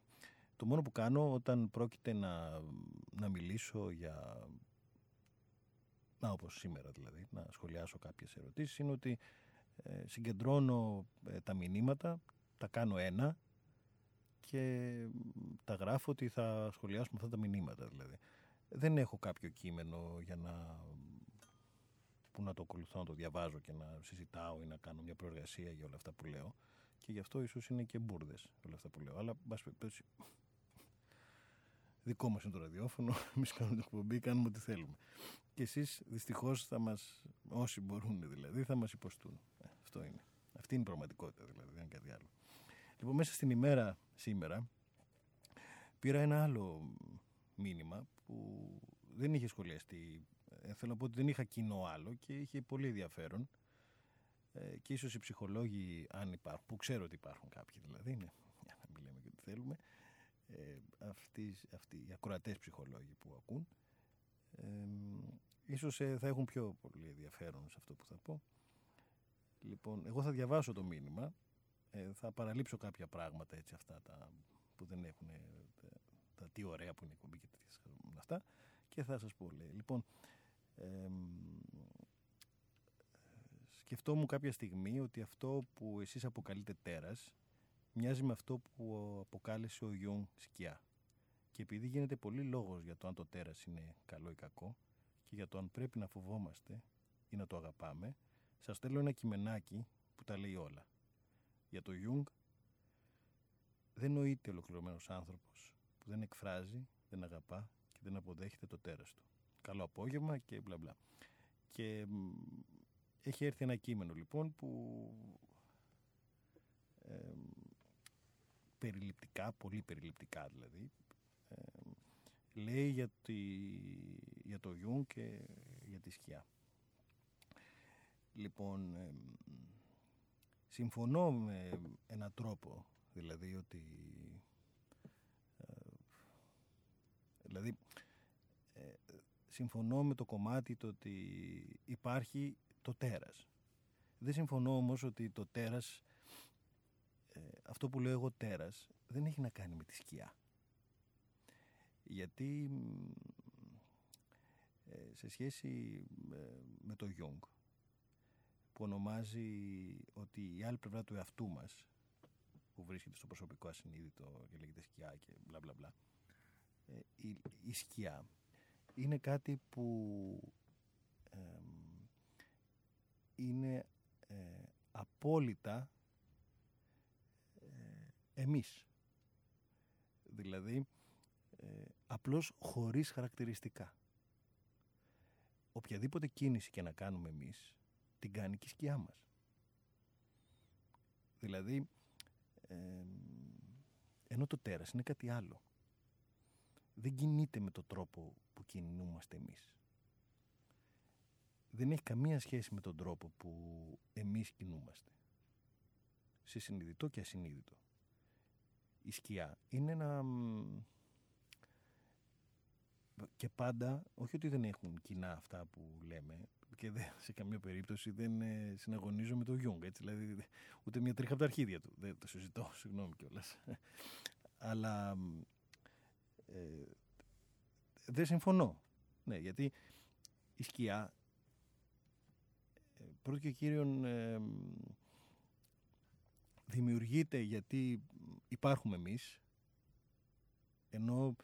[SPEAKER 2] Το μόνο που κάνω όταν πρόκειται να, να μιλήσω για... Να, όπως σήμερα δηλαδή, να σχολιάσω κάποιες ερωτήσεις, είναι ότι ε, συγκεντρώνω ε, τα μηνύματα, τα κάνω ένα και τα γράφω ότι θα σχολιάσουμε αυτά τα μηνύματα δηλαδή. Δεν έχω κάποιο κείμενο για να που να το ακολουθώ, να το διαβάζω και να συζητάω ή να κάνω μια προεργασία για όλα αυτά που λέω. Και γι' αυτό ίσως είναι και μπουρδες όλα αυτά που λέω. Αλλά, εν πάση περιπτώσει, δικό μας είναι το ραδιόφωνο, εμείς κάνουμε την εκπομπή, κάνουμε ό,τι θέλουμε. Και εσείς δυστυχώς θα μας, όσοι μπορούν δηλαδή, θα μας υποστούν. Ε, αυτό είναι. Αυτή είναι η πραγματικότητα δηλαδή, δεν είναι κάτι άλλο. Λοιπόν, μέσα στην ημέρα σήμερα πήρα ένα άλλο μήνυμα που δεν είχε σχολιαστεί. Ε, θέλω να πω ότι δεν είχα κοινό άλλο και είχε πολύ ενδιαφέρον. ε, και ίσως οι ψυχολόγοι αν υπάρχουν, που ξέρω ότι υπάρχουν κάποιοι δηλαδή, ναι, για να μην λέμε και τι θέλουμε, ε, αυτοί, αυτοί οι ακροατές ψυχολόγοι που ακούν, ε, ίσως ε, θα έχουν πιο πολύ ενδιαφέρον σε αυτό που θα πω. Λοιπόν, εγώ θα διαβάσω το μήνυμα, ε, θα παραλείψω κάποια πράγματα έτσι αυτά τα, που δεν έχουν ε, τα, τα τι ωραία που είναι η εκπομπή και τέτοια αυτά και θα σας πω λέει. Λοιπόν, ε, σκεφτόμουν κάποια στιγμή ότι αυτό που εσείς αποκαλείτε τέρας μοιάζει με αυτό που αποκάλεσε ο Γιούγκ σκιά. Και επειδή γίνεται πολύ λόγος για το αν το τέρας είναι καλό ή κακό και για το αν πρέπει να φοβόμαστε ή να το αγαπάμε, σας στέλνω ένα κειμενάκι που τα λέει όλα. Για το Γιουνγκ δεν νοείται ολοκληρωμένος άνθρωπος που δεν εκφράζει, δεν αγαπά και δεν αποδέχεται το τέρας του. Καλό απόγευμα και μπλα μπλα. Και έχει έρθει ένα κείμενο λοιπόν που ε, περιληπτικά, πολύ περιληπτικά δηλαδή, ε, λέει για, τη, για το Γιούν και για τη σκιά. Λοιπόν, ε, συμφωνώ με έναν τρόπο, δηλαδή ότι... Ε, δηλαδή, συμφωνώ με το κομμάτι το ότι υπάρχει το τέρας. Δεν συμφωνώ όμως ότι το τέρας, ε, αυτό που λέω εγώ τέρας, δεν έχει να κάνει με τη σκιά. Γιατί ε, σε σχέση ε, με το Jung, που ονομάζει ότι η άλλη πλευρά του εαυτού μας, που βρίσκεται στο προσωπικό ασυνείδητο και λέγεται σκιά και μπλα μπλα μπλα, η, η σκιά είναι κάτι που είναι ε, απόλυτα ε, εμείς. Δηλαδή, ε, απλώς χωρίς χαρακτηριστικά. Οποιαδήποτε κίνηση και να κάνουμε εμείς, την κάνει και η σκιά μας. Δηλαδή, ε, ενώ το τέρας είναι κάτι άλλο. Δεν κινείται με τον τρόπο που κινούμαστε εμείς δεν έχει καμία σχέση με τον τρόπο που εμείς κινούμαστε. Σε συνειδητό και ασυνείδητο. Η σκιά είναι ένα... Και πάντα, όχι ότι δεν έχουν κοινά αυτά που λέμε, και δεν, σε καμία περίπτωση δεν ε, συναγωνίζω με τον Γιουνγκ, έτσι, δηλαδή ούτε μια τρίχα από τα αρχίδια του. Δεν το συζητώ, συγγνώμη κιόλας. Αλλά ε, δεν συμφωνώ. Ναι, γιατί η σκιά πρώτο και κύριον ε, δημιουργείται γιατί υπάρχουμε εμείς ενώ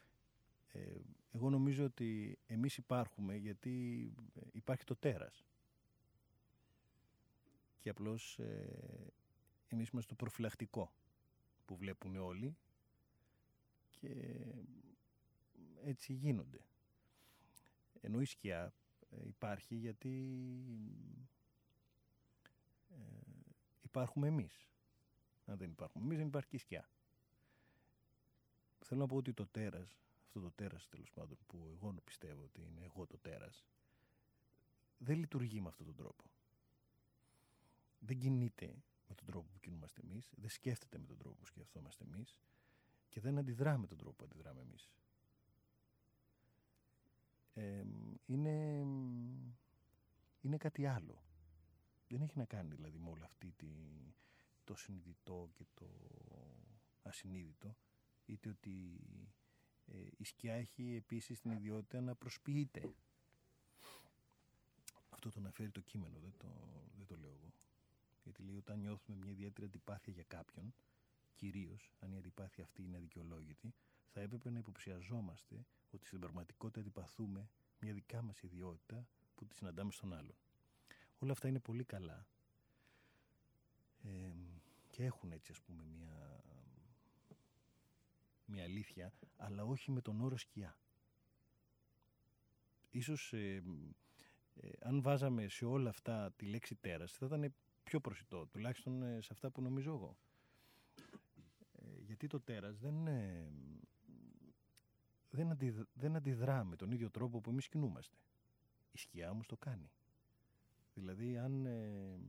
[SPEAKER 2] ε, εγώ νομίζω ότι εμείς υπάρχουμε γιατί υπάρχει το τέρας και απλώς ε, εμείς είμαστε το προφυλακτικό που βλέπουν όλοι και έτσι γίνονται ενώ η σκιά υπάρχει γιατί ε, υπάρχουμε εμείς. Αν δεν υπάρχουμε εμείς δεν υπάρχει και σκιά. Θέλω να πω ότι το τέρας, αυτό το τέρας τέλος πάντων που εγώ πιστεύω ότι είναι εγώ το τέρας, δεν λειτουργεί με αυτόν τον τρόπο. Δεν κινείται με τον τρόπο που κινούμαστε εμείς, δεν σκέφτεται με τον τρόπο που σκεφτόμαστε εμείς και δεν αντιδρά με τον τρόπο που αντιδράμε εμείς. Ε, είναι, είναι κάτι άλλο. Δεν έχει να κάνει δηλαδή με όλη αυτή τη, το συνειδητό και το ασυνείδητο είτε ότι ε, η σκιά έχει επίσης την ιδιότητα να προσποιείται. Αυτό το αναφέρει το κείμενο, δεν το, δεν το λέω εγώ. Γιατί λέει όταν νιώθουμε μια ιδιαίτερη αντιπάθεια για κάποιον, κυρίως αν η αντιπάθεια αυτή είναι αδικαιολόγητη, θα έπρεπε να υποψιαζόμαστε ότι στην πραγματικότητα αντιπαθούμε μια δικά μας ιδιότητα που τη συναντάμε στον άλλον. Όλα αυτά είναι πολύ καλά ε, και έχουν έτσι ας πούμε μια, μια αλήθεια αλλά όχι με τον όρο σκιά. Ίσως ε, ε, αν βάζαμε σε όλα αυτά τη λέξη τέρας θα ήταν πιο προσιτό τουλάχιστον ε, σε αυτά που νομίζω εγώ. γιατί το τέρας δεν, δεν, αντι, δεν αντιδρά με τον ίδιο τρόπο που εμείς κινούμαστε. Η σκιά όμως το κάνει. Δηλαδή, αν ε,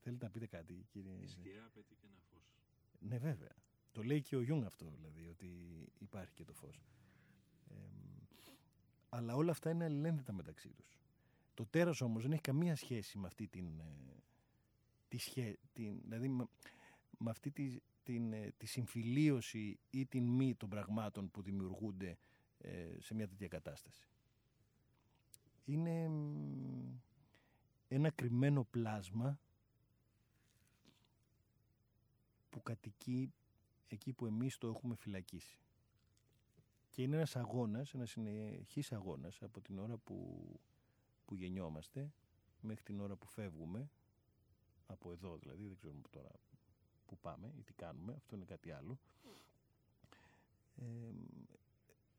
[SPEAKER 2] θέλετε να πείτε κάτι, κύριε.
[SPEAKER 3] Η σκιά απαιτεί και ένα φως.
[SPEAKER 2] Ναι, βέβαια. Το λέει και ο Γιουνγκ αυτό, δηλαδή, ότι υπάρχει και το φως. Ε, αλλά όλα αυτά είναι αλληλένδετα μεταξύ τους. Το τέρας όμως δεν έχει καμία σχέση με αυτή την... ε, τη σχέ, την δηλαδή με, με αυτή τη, την, ε, τη συμφιλίωση ή την μη των πραγμάτων που δημιουργούνται ε, σε μια τέτοια κατάσταση. Είναι μ, ένα κρυμμένο πλάσμα που κατοικεί εκεί που εμείς το έχουμε φυλακίσει. Και είναι ένας αγώνας, ένας συνεχής αγώνας από την ώρα που, που γεννιόμαστε μέχρι την ώρα που φεύγουμε, από εδώ δηλαδή, δεν ξέρουμε τώρα που πάμε ή τι κάνουμε, αυτό είναι κάτι άλλο. Ε,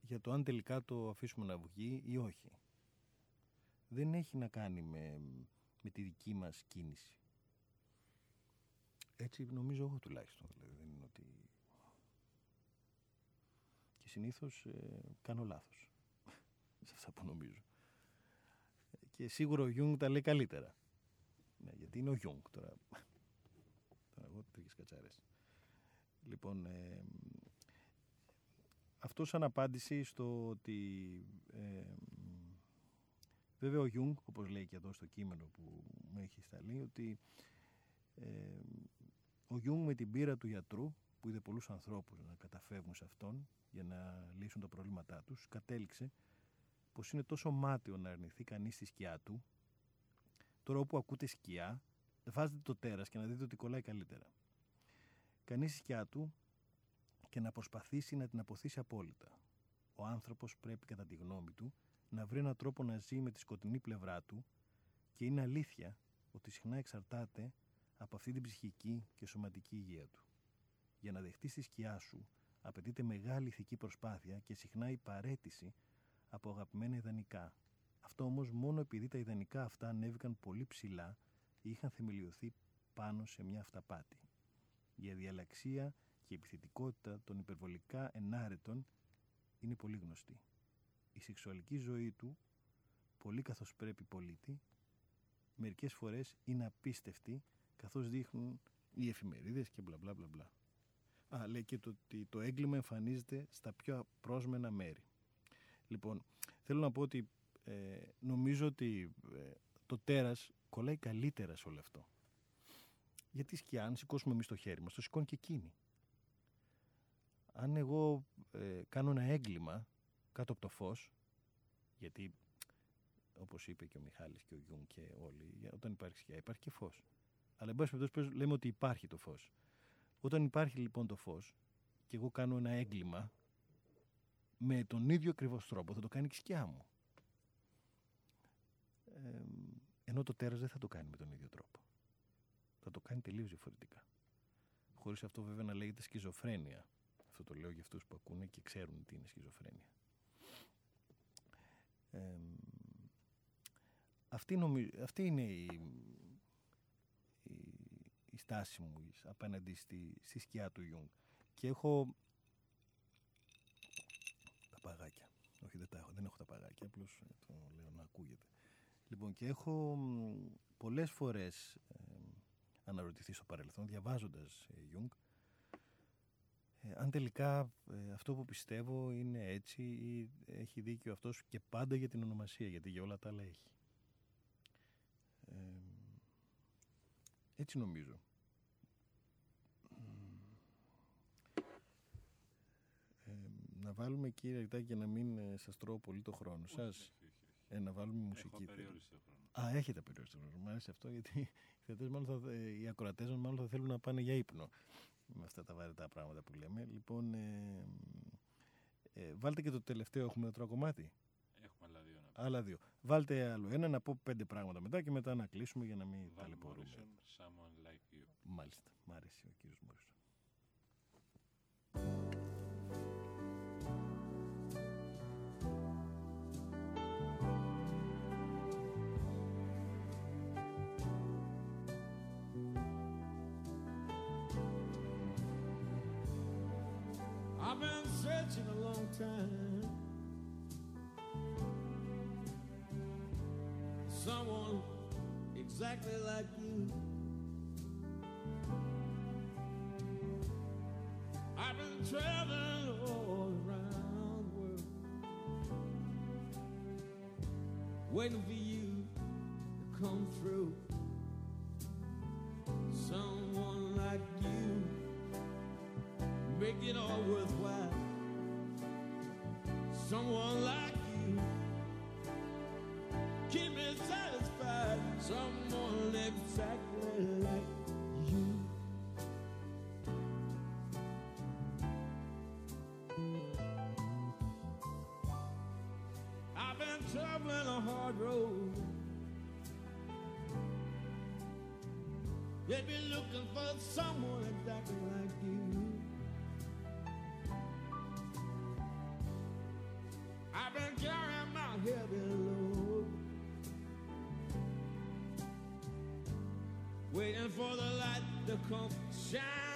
[SPEAKER 2] για το αν τελικά το αφήσουμε να βγει ή όχι. Δεν έχει να κάνει με, με τη δική μας κίνηση. Έτσι νομίζω εγώ τουλάχιστον. Δηλαδή δεν είναι ότι... Και συνήθως ε, κάνω λάθος. Σε αυτά που νομίζω. Και σίγουρα ο Γιουνγκ τα λέει καλύτερα. Ναι, γιατί είναι ο Γιουνγκ τώρα. Τώρα εγώ τέτοιες κατσάρες. Λοιπόν, ε, αυτός σαν απάντηση στο ότι ε, βέβαια ο Γιουνγκ, όπως λέει και εδώ στο κείμενο που μου έχει σταλεί, ότι ε, ο Γιουνγκ με την πείρα του γιατρού που είδε πολλούς ανθρώπους να καταφεύγουν σε αυτόν για να λύσουν τα προβλήματά τους, κατέληξε πως είναι τόσο μάταιο να αρνηθεί κανείς τη σκιά του, τώρα όπου ακούτε σκιά, βάζετε το τέρας και να δείτε ότι κολλάει καλύτερα. Κανείς τη σκιά του και να προσπαθήσει να την απωθήσει απόλυτα. Ο άνθρωπος πρέπει κατά τη γνώμη του να βρει έναν τρόπο να ζει με τη σκοτεινή πλευρά του και είναι αλήθεια ότι συχνά εξαρτάται από αυτή την ψυχική και σωματική υγεία του. Για να δεχτείς τη σκιά σου απαιτείται μεγάλη ηθική προσπάθεια και συχνά η παρέτηση από αγαπημένα ιδανικά. Αυτό όμως μόνο επειδή τα ιδανικά αυτά ανέβηκαν πολύ ψηλά ή είχαν θεμελιωθεί πάνω σε μια αυταπάτη. Η αδιαλαξία και η επιθετικότητα των υπερβολικά ενάρετων είναι πολύ γνωστή. Η σεξουαλική ζωή του, πολύ καθώς πρέπει πολίτη, μερικές φορές είναι απίστευτη καθώς δείχνουν οι εφημερίδες και μπλα μπλα μπλα μπλα. Α, λέει και το ότι το έγκλημα εμφανίζεται στα πιο απρόσμενα μέρη. Λοιπόν, θέλω να πω ότι ε, νομίζω ότι ε, το τέρας κολλάει καλύτερα σε όλο αυτό. Γιατί σκιά, αν σηκώσουμε εμείς το χέρι μας, το σηκώνει και εκείνη. Αν εγώ ε, κάνω ένα έγκλημα κάτω από το φως, γιατί όπως είπε και ο Μιχάλης και ο Γιούν και όλοι, για- όταν υπάρχει σκιά υπάρχει και φως. Αλλά εν πάση περιπτώσει λέμε ότι υπάρχει το φως. Όταν υπάρχει λοιπόν το φως και εγώ κάνω ένα έγκλημα, με τον ίδιο ακριβώς τρόπο θα το κάνει και η σκιά μου. Ε, ενώ το τέρας δεν θα το κάνει με τον ίδιο τρόπο. Θα το κάνει τελείως διαφορετικά. Χωρίς αυτό βέβαια να λέγεται σκιζοφρένεια. Αυτό το λέω για αυτούς που ακούνε και ξέρουν τι είναι σκιζοφρένεια. Ε, αυτή, νομι- αυτή είναι η, η, η στάση μου εις- απέναντι στη, στη σκιά του Ιούγκ. Και έχω τα παγάκια. Όχι, δεν τα έχω, δεν έχω τα παγάκια, απλώς ε, το λέω να ακούγεται. Λοιπόν, και έχω μ, πολλές φορές ε, αναρωτηθεί στο παρελθόν, διαβάζοντας ε, Jung, ε, αν τελικά ε, αυτό που πιστεύω είναι έτσι ή έχει δίκιο αυτός και πάντα για την ονομασία, γιατί για όλα τα άλλα έχει. Ε, έτσι νομίζω. Ε, να βάλουμε κύριε Ρητάκη για να μην ε, σας τρώω πολύ το χρόνο σας.
[SPEAKER 3] Όχι, όχι, όχι.
[SPEAKER 2] Ε, να βάλουμε
[SPEAKER 3] Έχω
[SPEAKER 2] μουσική. θέλω.
[SPEAKER 3] απεριόριστο χρόνο.
[SPEAKER 2] Α, έχετε περιοριστικό χρόνο. Μου αρέσει αυτό γιατί οι, θεατές μάλλον θα, ε, οι ακροατές μας μάλλον θα θέλουν να πάνε για ύπνο με αυτά τα βαρετά πράγματα που λέμε. Λοιπόν, ε, ε, βάλτε και το τελευταίο, έχουμε otro κομμάτι.
[SPEAKER 3] Έχουμε άλλα δύο να πούμε.
[SPEAKER 2] Άλλα δύο. Βάλτε άλλο ένα, να πω πέντε πράγματα μετά και μετά να κλείσουμε για να μην
[SPEAKER 3] Van
[SPEAKER 2] ταλαιπωρούμε.
[SPEAKER 3] Morrison, Someone Like You.
[SPEAKER 2] Μάλιστα. Μ' αρέσει ο κύριος Μόρισον.
[SPEAKER 9] church in a long time. Someone exactly like you. I've been traveling all around the world, waiting for you to come through. Someone like you make it all worthwhile. Someone like you keep me satisfied. Someone exactly like you. I've been traveling a hard road. They've been looking for someone exactly like you. Waiting for the light to come shining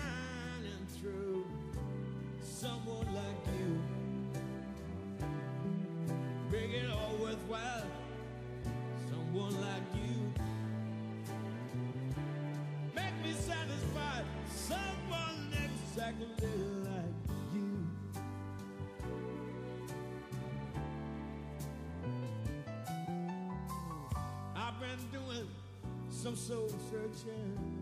[SPEAKER 9] been doing some soul searching.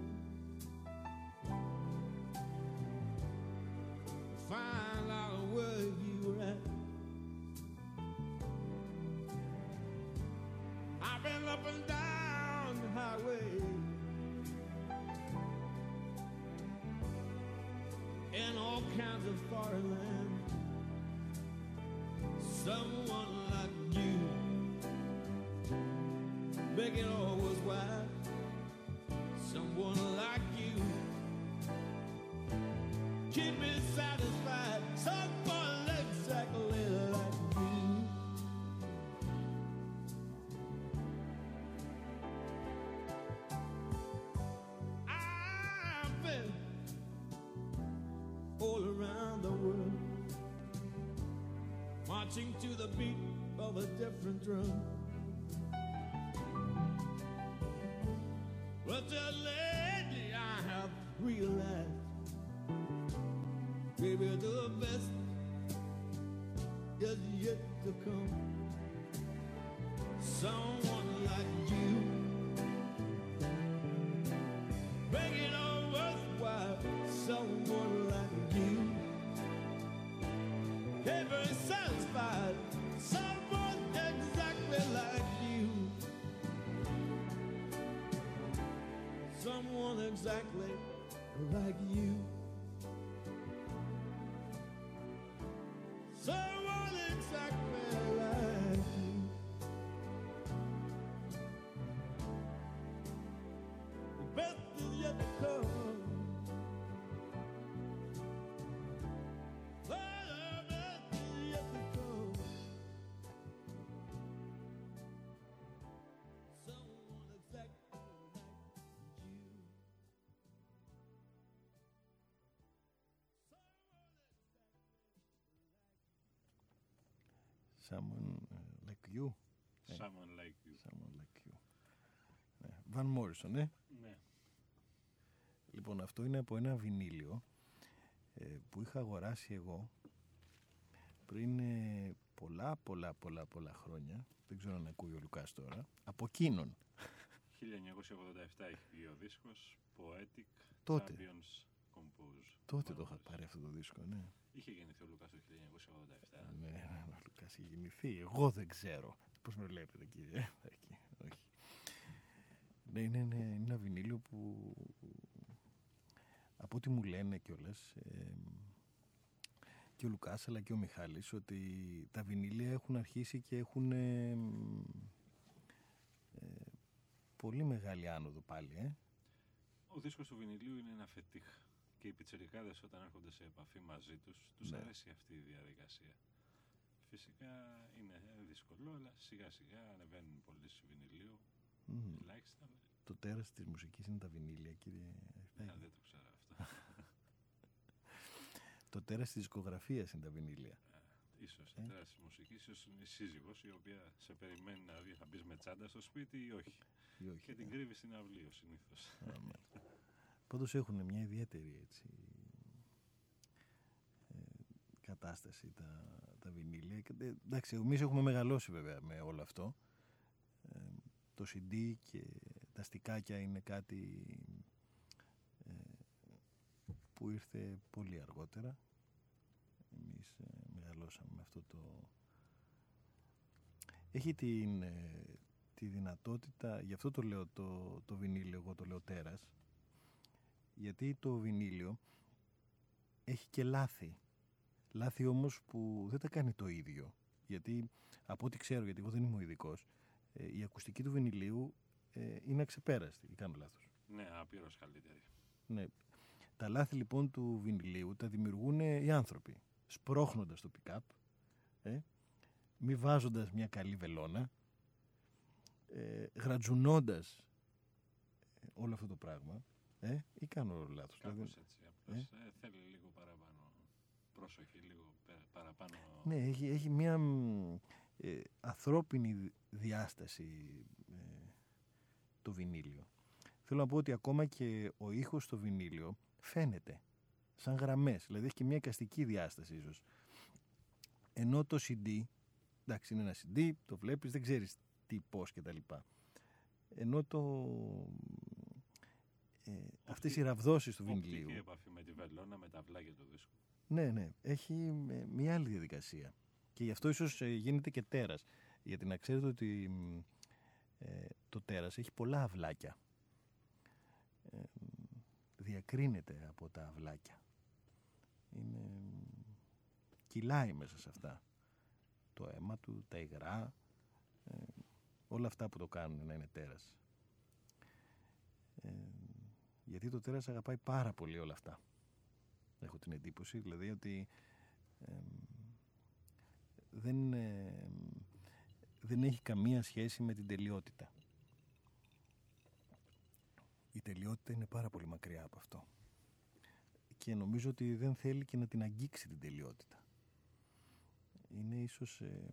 [SPEAKER 9] Exactly like you. Someone Someone
[SPEAKER 2] uh, like you.
[SPEAKER 3] Someone like you.
[SPEAKER 2] Someone like you. Ναι. Van Morrison, ε;
[SPEAKER 3] Ναι.
[SPEAKER 2] Λοιπόν, αυτό είναι από ένα βινίλιο ε, που είχα αγοράσει εγώ πριν ε, πολλά, πολλά, πολλά, πολλά χρόνια. Δεν ξέρω αν ακούει ο Λουκάς τώρα. Από εκείνον.
[SPEAKER 3] 1987 έχει βγει ο δίσκος Poetic
[SPEAKER 2] Τότε.
[SPEAKER 3] Champions Compose.
[SPEAKER 2] Τότε το είχα πάρει αυτό το δίσκο, ναι.
[SPEAKER 3] Είχε γεννηθεί ο Λουκάς το 1987.
[SPEAKER 2] Ναι, ο Λουκάς είχε γεννηθεί. Εγώ δεν ξέρω. Πώς με βλέπετε, κύριε; Εκεί, όχι. Ναι, είναι, είναι, είναι ένα βινίλιο που από ό,τι μου λένε κιόλας ε, και ο Λουκάς αλλά και ο Μιχάλης ότι τα βινίλια έχουν αρχίσει και έχουν ε, ε, πολύ μεγάλη άνοδο πάλι, ε.
[SPEAKER 3] Ο δίσκος του βινιλίου είναι ένα φετίχ και οι πιτσιρικάδες όταν έρχονται σε επαφή μαζί τους, τους
[SPEAKER 2] Ναι.
[SPEAKER 3] αρέσει αυτή η διαδικασία. Φυσικά είναι δύσκολο, αλλά σιγά σιγά ανεβαίνουν πωλήσει βινιλίου.
[SPEAKER 2] Μμμ.
[SPEAKER 3] Ελάχιστα. ναι.
[SPEAKER 2] Το τέρας της μουσικής είναι τα βινίλια, κύριε
[SPEAKER 3] Ναι,
[SPEAKER 2] Αριστάκη.
[SPEAKER 3] δεν το ξέρω αυτό.
[SPEAKER 2] Το τέρας της δισκογραφίας είναι τα βινίλια.
[SPEAKER 3] Ίσως
[SPEAKER 2] Ε.
[SPEAKER 3] η τέρας της μουσικής, ίσως είναι η σύζυγος η οποία σε περιμένει να δει θα μπεις με τσάντα στο σπίτι ή όχι.
[SPEAKER 2] Ή όχι,
[SPEAKER 3] Και την
[SPEAKER 2] ε.
[SPEAKER 3] κρύβεις στην αυλή ο συνήθως.
[SPEAKER 2] Α, μάλιστα. Πάντως έχουν μια ιδιαίτερη έτσι, ε, κατάσταση τα, τα βινίλια. Και, ε, εντάξει, εμείς έχουμε μεγαλώσει βέβαια με όλο αυτό. Ε, το CD και τα στικάκια είναι κάτι ε, που ήρθε πολύ αργότερα. Εμείς ε, μεγαλώσαμε με αυτό το... Έχει την, ε, τη δυνατότητα, γι' αυτό το λέω το, το βινίλιο, εγώ το λέω τέρας, γιατί το βινίλιο έχει και λάθη. Λάθη όμως που δεν τα κάνει το ίδιο. Γιατί από ό,τι ξέρω, γιατί εγώ δεν είμαι ο ειδικός, η ακουστική του βινιλίου ε, είναι αξεπέραστη. Ή κάνω λάθος.
[SPEAKER 3] Ναι, απείρως καλύτερη.
[SPEAKER 2] Ναι. Τα λάθη λοιπόν του βινιλίου τα δημιουργούν οι άνθρωποι. Σπρώχνοντας το pick-up, ε, μη βάζοντας μια καλή βελόνα, ε, γρατζουνώντας ε, όλο αυτό το πράγμα, ε, ή κάνω λάθος.
[SPEAKER 3] Κάπως
[SPEAKER 2] Δηλαδή,
[SPEAKER 3] έτσι. Απλώς ε, θέλει λίγο παραπάνω πρόσοχη, λίγο πε- παραπάνω...
[SPEAKER 2] Ναι, έχει, έχει μια μ, ε, ανθρώπινη διάσταση ε, το βινίλιο. Θέλω να πω ότι ακόμα και ο ήχος στο βινίλιο φαίνεται σαν γραμμές, δηλαδή έχει και μια εικαστική διάσταση ίσως. Ενώ το CD, εντάξει είναι ένα CD, το βλέπεις, δεν ξέρεις τι, πώς και τα λοιπά. Ενώ το... Ε, αυτές οι ραβδόσεις του βινιλίου...
[SPEAKER 3] Οπτική επαφή με τη βελόνα, με τα βλάκια του δίσκου.
[SPEAKER 2] Ναι, ναι. Έχει ε, μια άλλη διαδικασία. Και γι' αυτό ίσως ε, γίνεται και τέρας. Γιατί να ξέρετε ότι μ, ε, το τέρας έχει πολλά αυλάκια. Ε, διακρίνεται από τα αυλάκια. Είναι... μ, Κυλάει μέσα σε αυτά. Το αίμα του, τα υγρά, ε, όλα αυτά που το κάνουν να είναι τέρας. Ε, γιατί το τέρας αγαπάει πάρα πολύ όλα αυτά. Έχω την εντύπωση, δηλαδή ότι εμ, δεν, ε, δεν έχει καμία σχέση με την τελειότητα. Η τελειότητα είναι πάρα πολύ μακριά από αυτό. Και νομίζω ότι δεν θέλει και να την αγγίξει την τελειότητα. Είναι ίσως ε,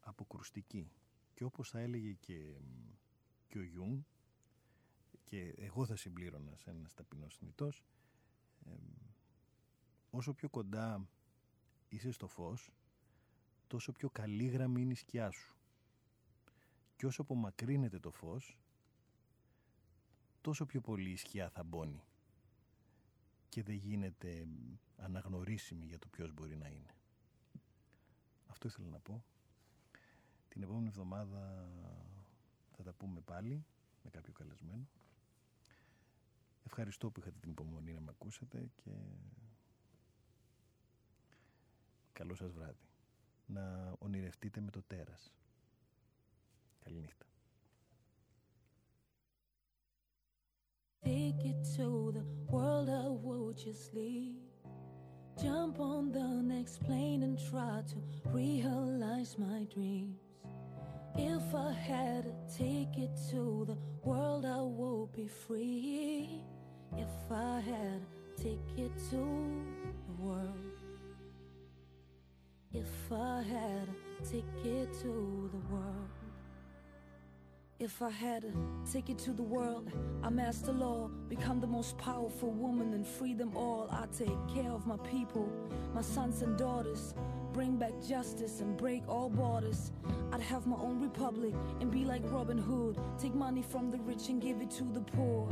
[SPEAKER 2] αποκρουστική. Και όπως θα έλεγε και, και ο Γιουνγκ, και εγώ θα συμπλήρωνα σαν ένας ταπεινός θνητός, εμ, όσο πιο κοντά είσαι στο φως, τόσο πιο μεγάλη είναι η σκιά σου. Και όσο απομακρύνεται το φως, τόσο πιο πολύ η σκιά θα μπώνει και δεν γίνεται αναγνωρίσιμη για το ποιος μπορεί να είναι. Αυτό ήθελα να πω. Την επόμενη εβδομάδα θα τα πούμε πάλι με κάποιο καλεσμένο. Ευχαριστώ που είχατε την υπομονή να με ακούσατε και καλό σας βράδυ. Να ονειρευτείτε με το τέρας. Καληνύχτα.
[SPEAKER 10] Take it to the world I would just leave. Jump on the next plane and try to realize my dreams. If I had to take it to the world, I would be free. If I had take it to the world. If I had take it to the world. If I had take it to the world, I master law, become the most powerful woman and free them all. I take care of my people, my sons and daughters, bring back justice and break all borders. I'd have my own republic and be like Robin Hood, take money from the rich and give it to the poor.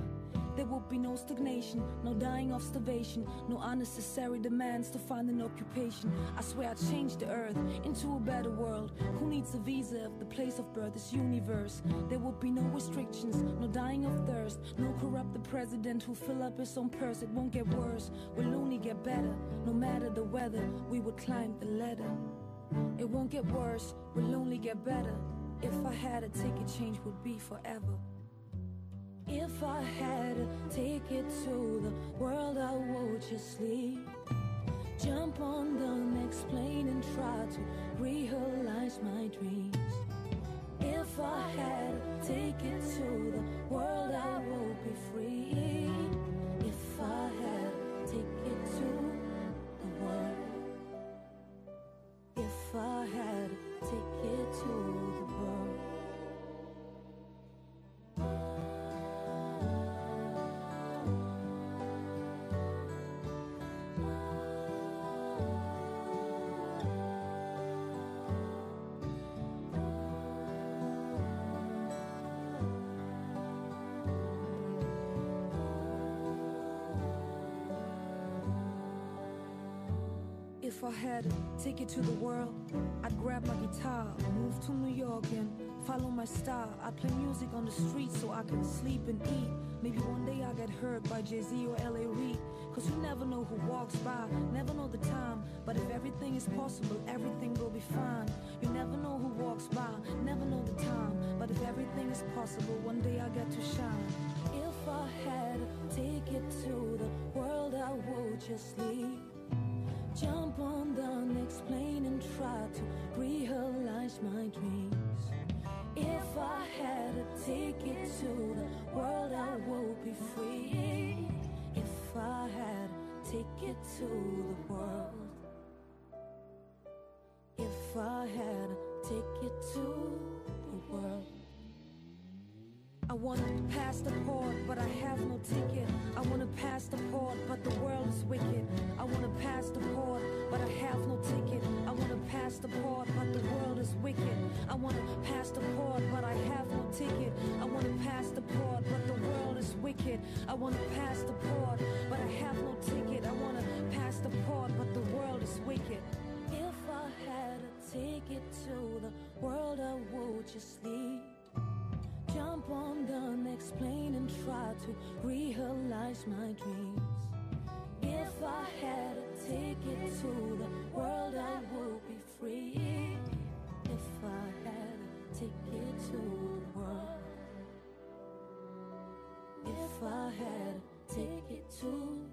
[SPEAKER 10] There would be no stagnation, no dying of starvation, no unnecessary demands to find an occupation. I swear I'd change the earth into a better world. Who needs a visa if the place of birth is universe? There would be no restrictions, no dying of thirst, no corrupt the president who fill up his own purse. It won't get worse, we'll only get better. No matter the weather, we would climb the ladder. It won't get worse, we'll only get better. If I had a ticket, change would be forever. If I had a take it to the world, I would just leave. Jump on the next plane and try to realize my dreams. If I had take it to the world, I would be free. If I had take it to the world. I had a ticket to the world. If I had a ticket to the world grab my guitar, move to New York and follow my star. I'd play music on the street so I can sleep and eat. Maybe one day I'll get heard by Jay-Z or L.A. Reid. Cause you never know who walks by, never know the time. But if everything is possible, everything will be fine. You never know who walks by, never know the time. But if everything is possible, one day I'll get to shine. If I had a ticket to the world, I would just leave. Jump try to realize my dreams. If I had a ticket to the world, I would be free. If I had a ticket to the world. If I had a ticket to I wanna pass the port, but I have no ticket. I wanna pass the port, but the world is wicked. I wanna pass the port, but I have no ticket. I wanna pass the port, but the world is wicked. I wanna pass the port, but I have no ticket. I wanna pass the port, but the world is wicked. I wanna pass the port, but I have no ticket. I wanna pass the port, but the world is wicked. If I had a ticket to the world, I would just leave. Jump on the next plane and try to realize my dreams. If I had a ticket to the world, I would be free. If I had a ticket to the world. If I had a ticket to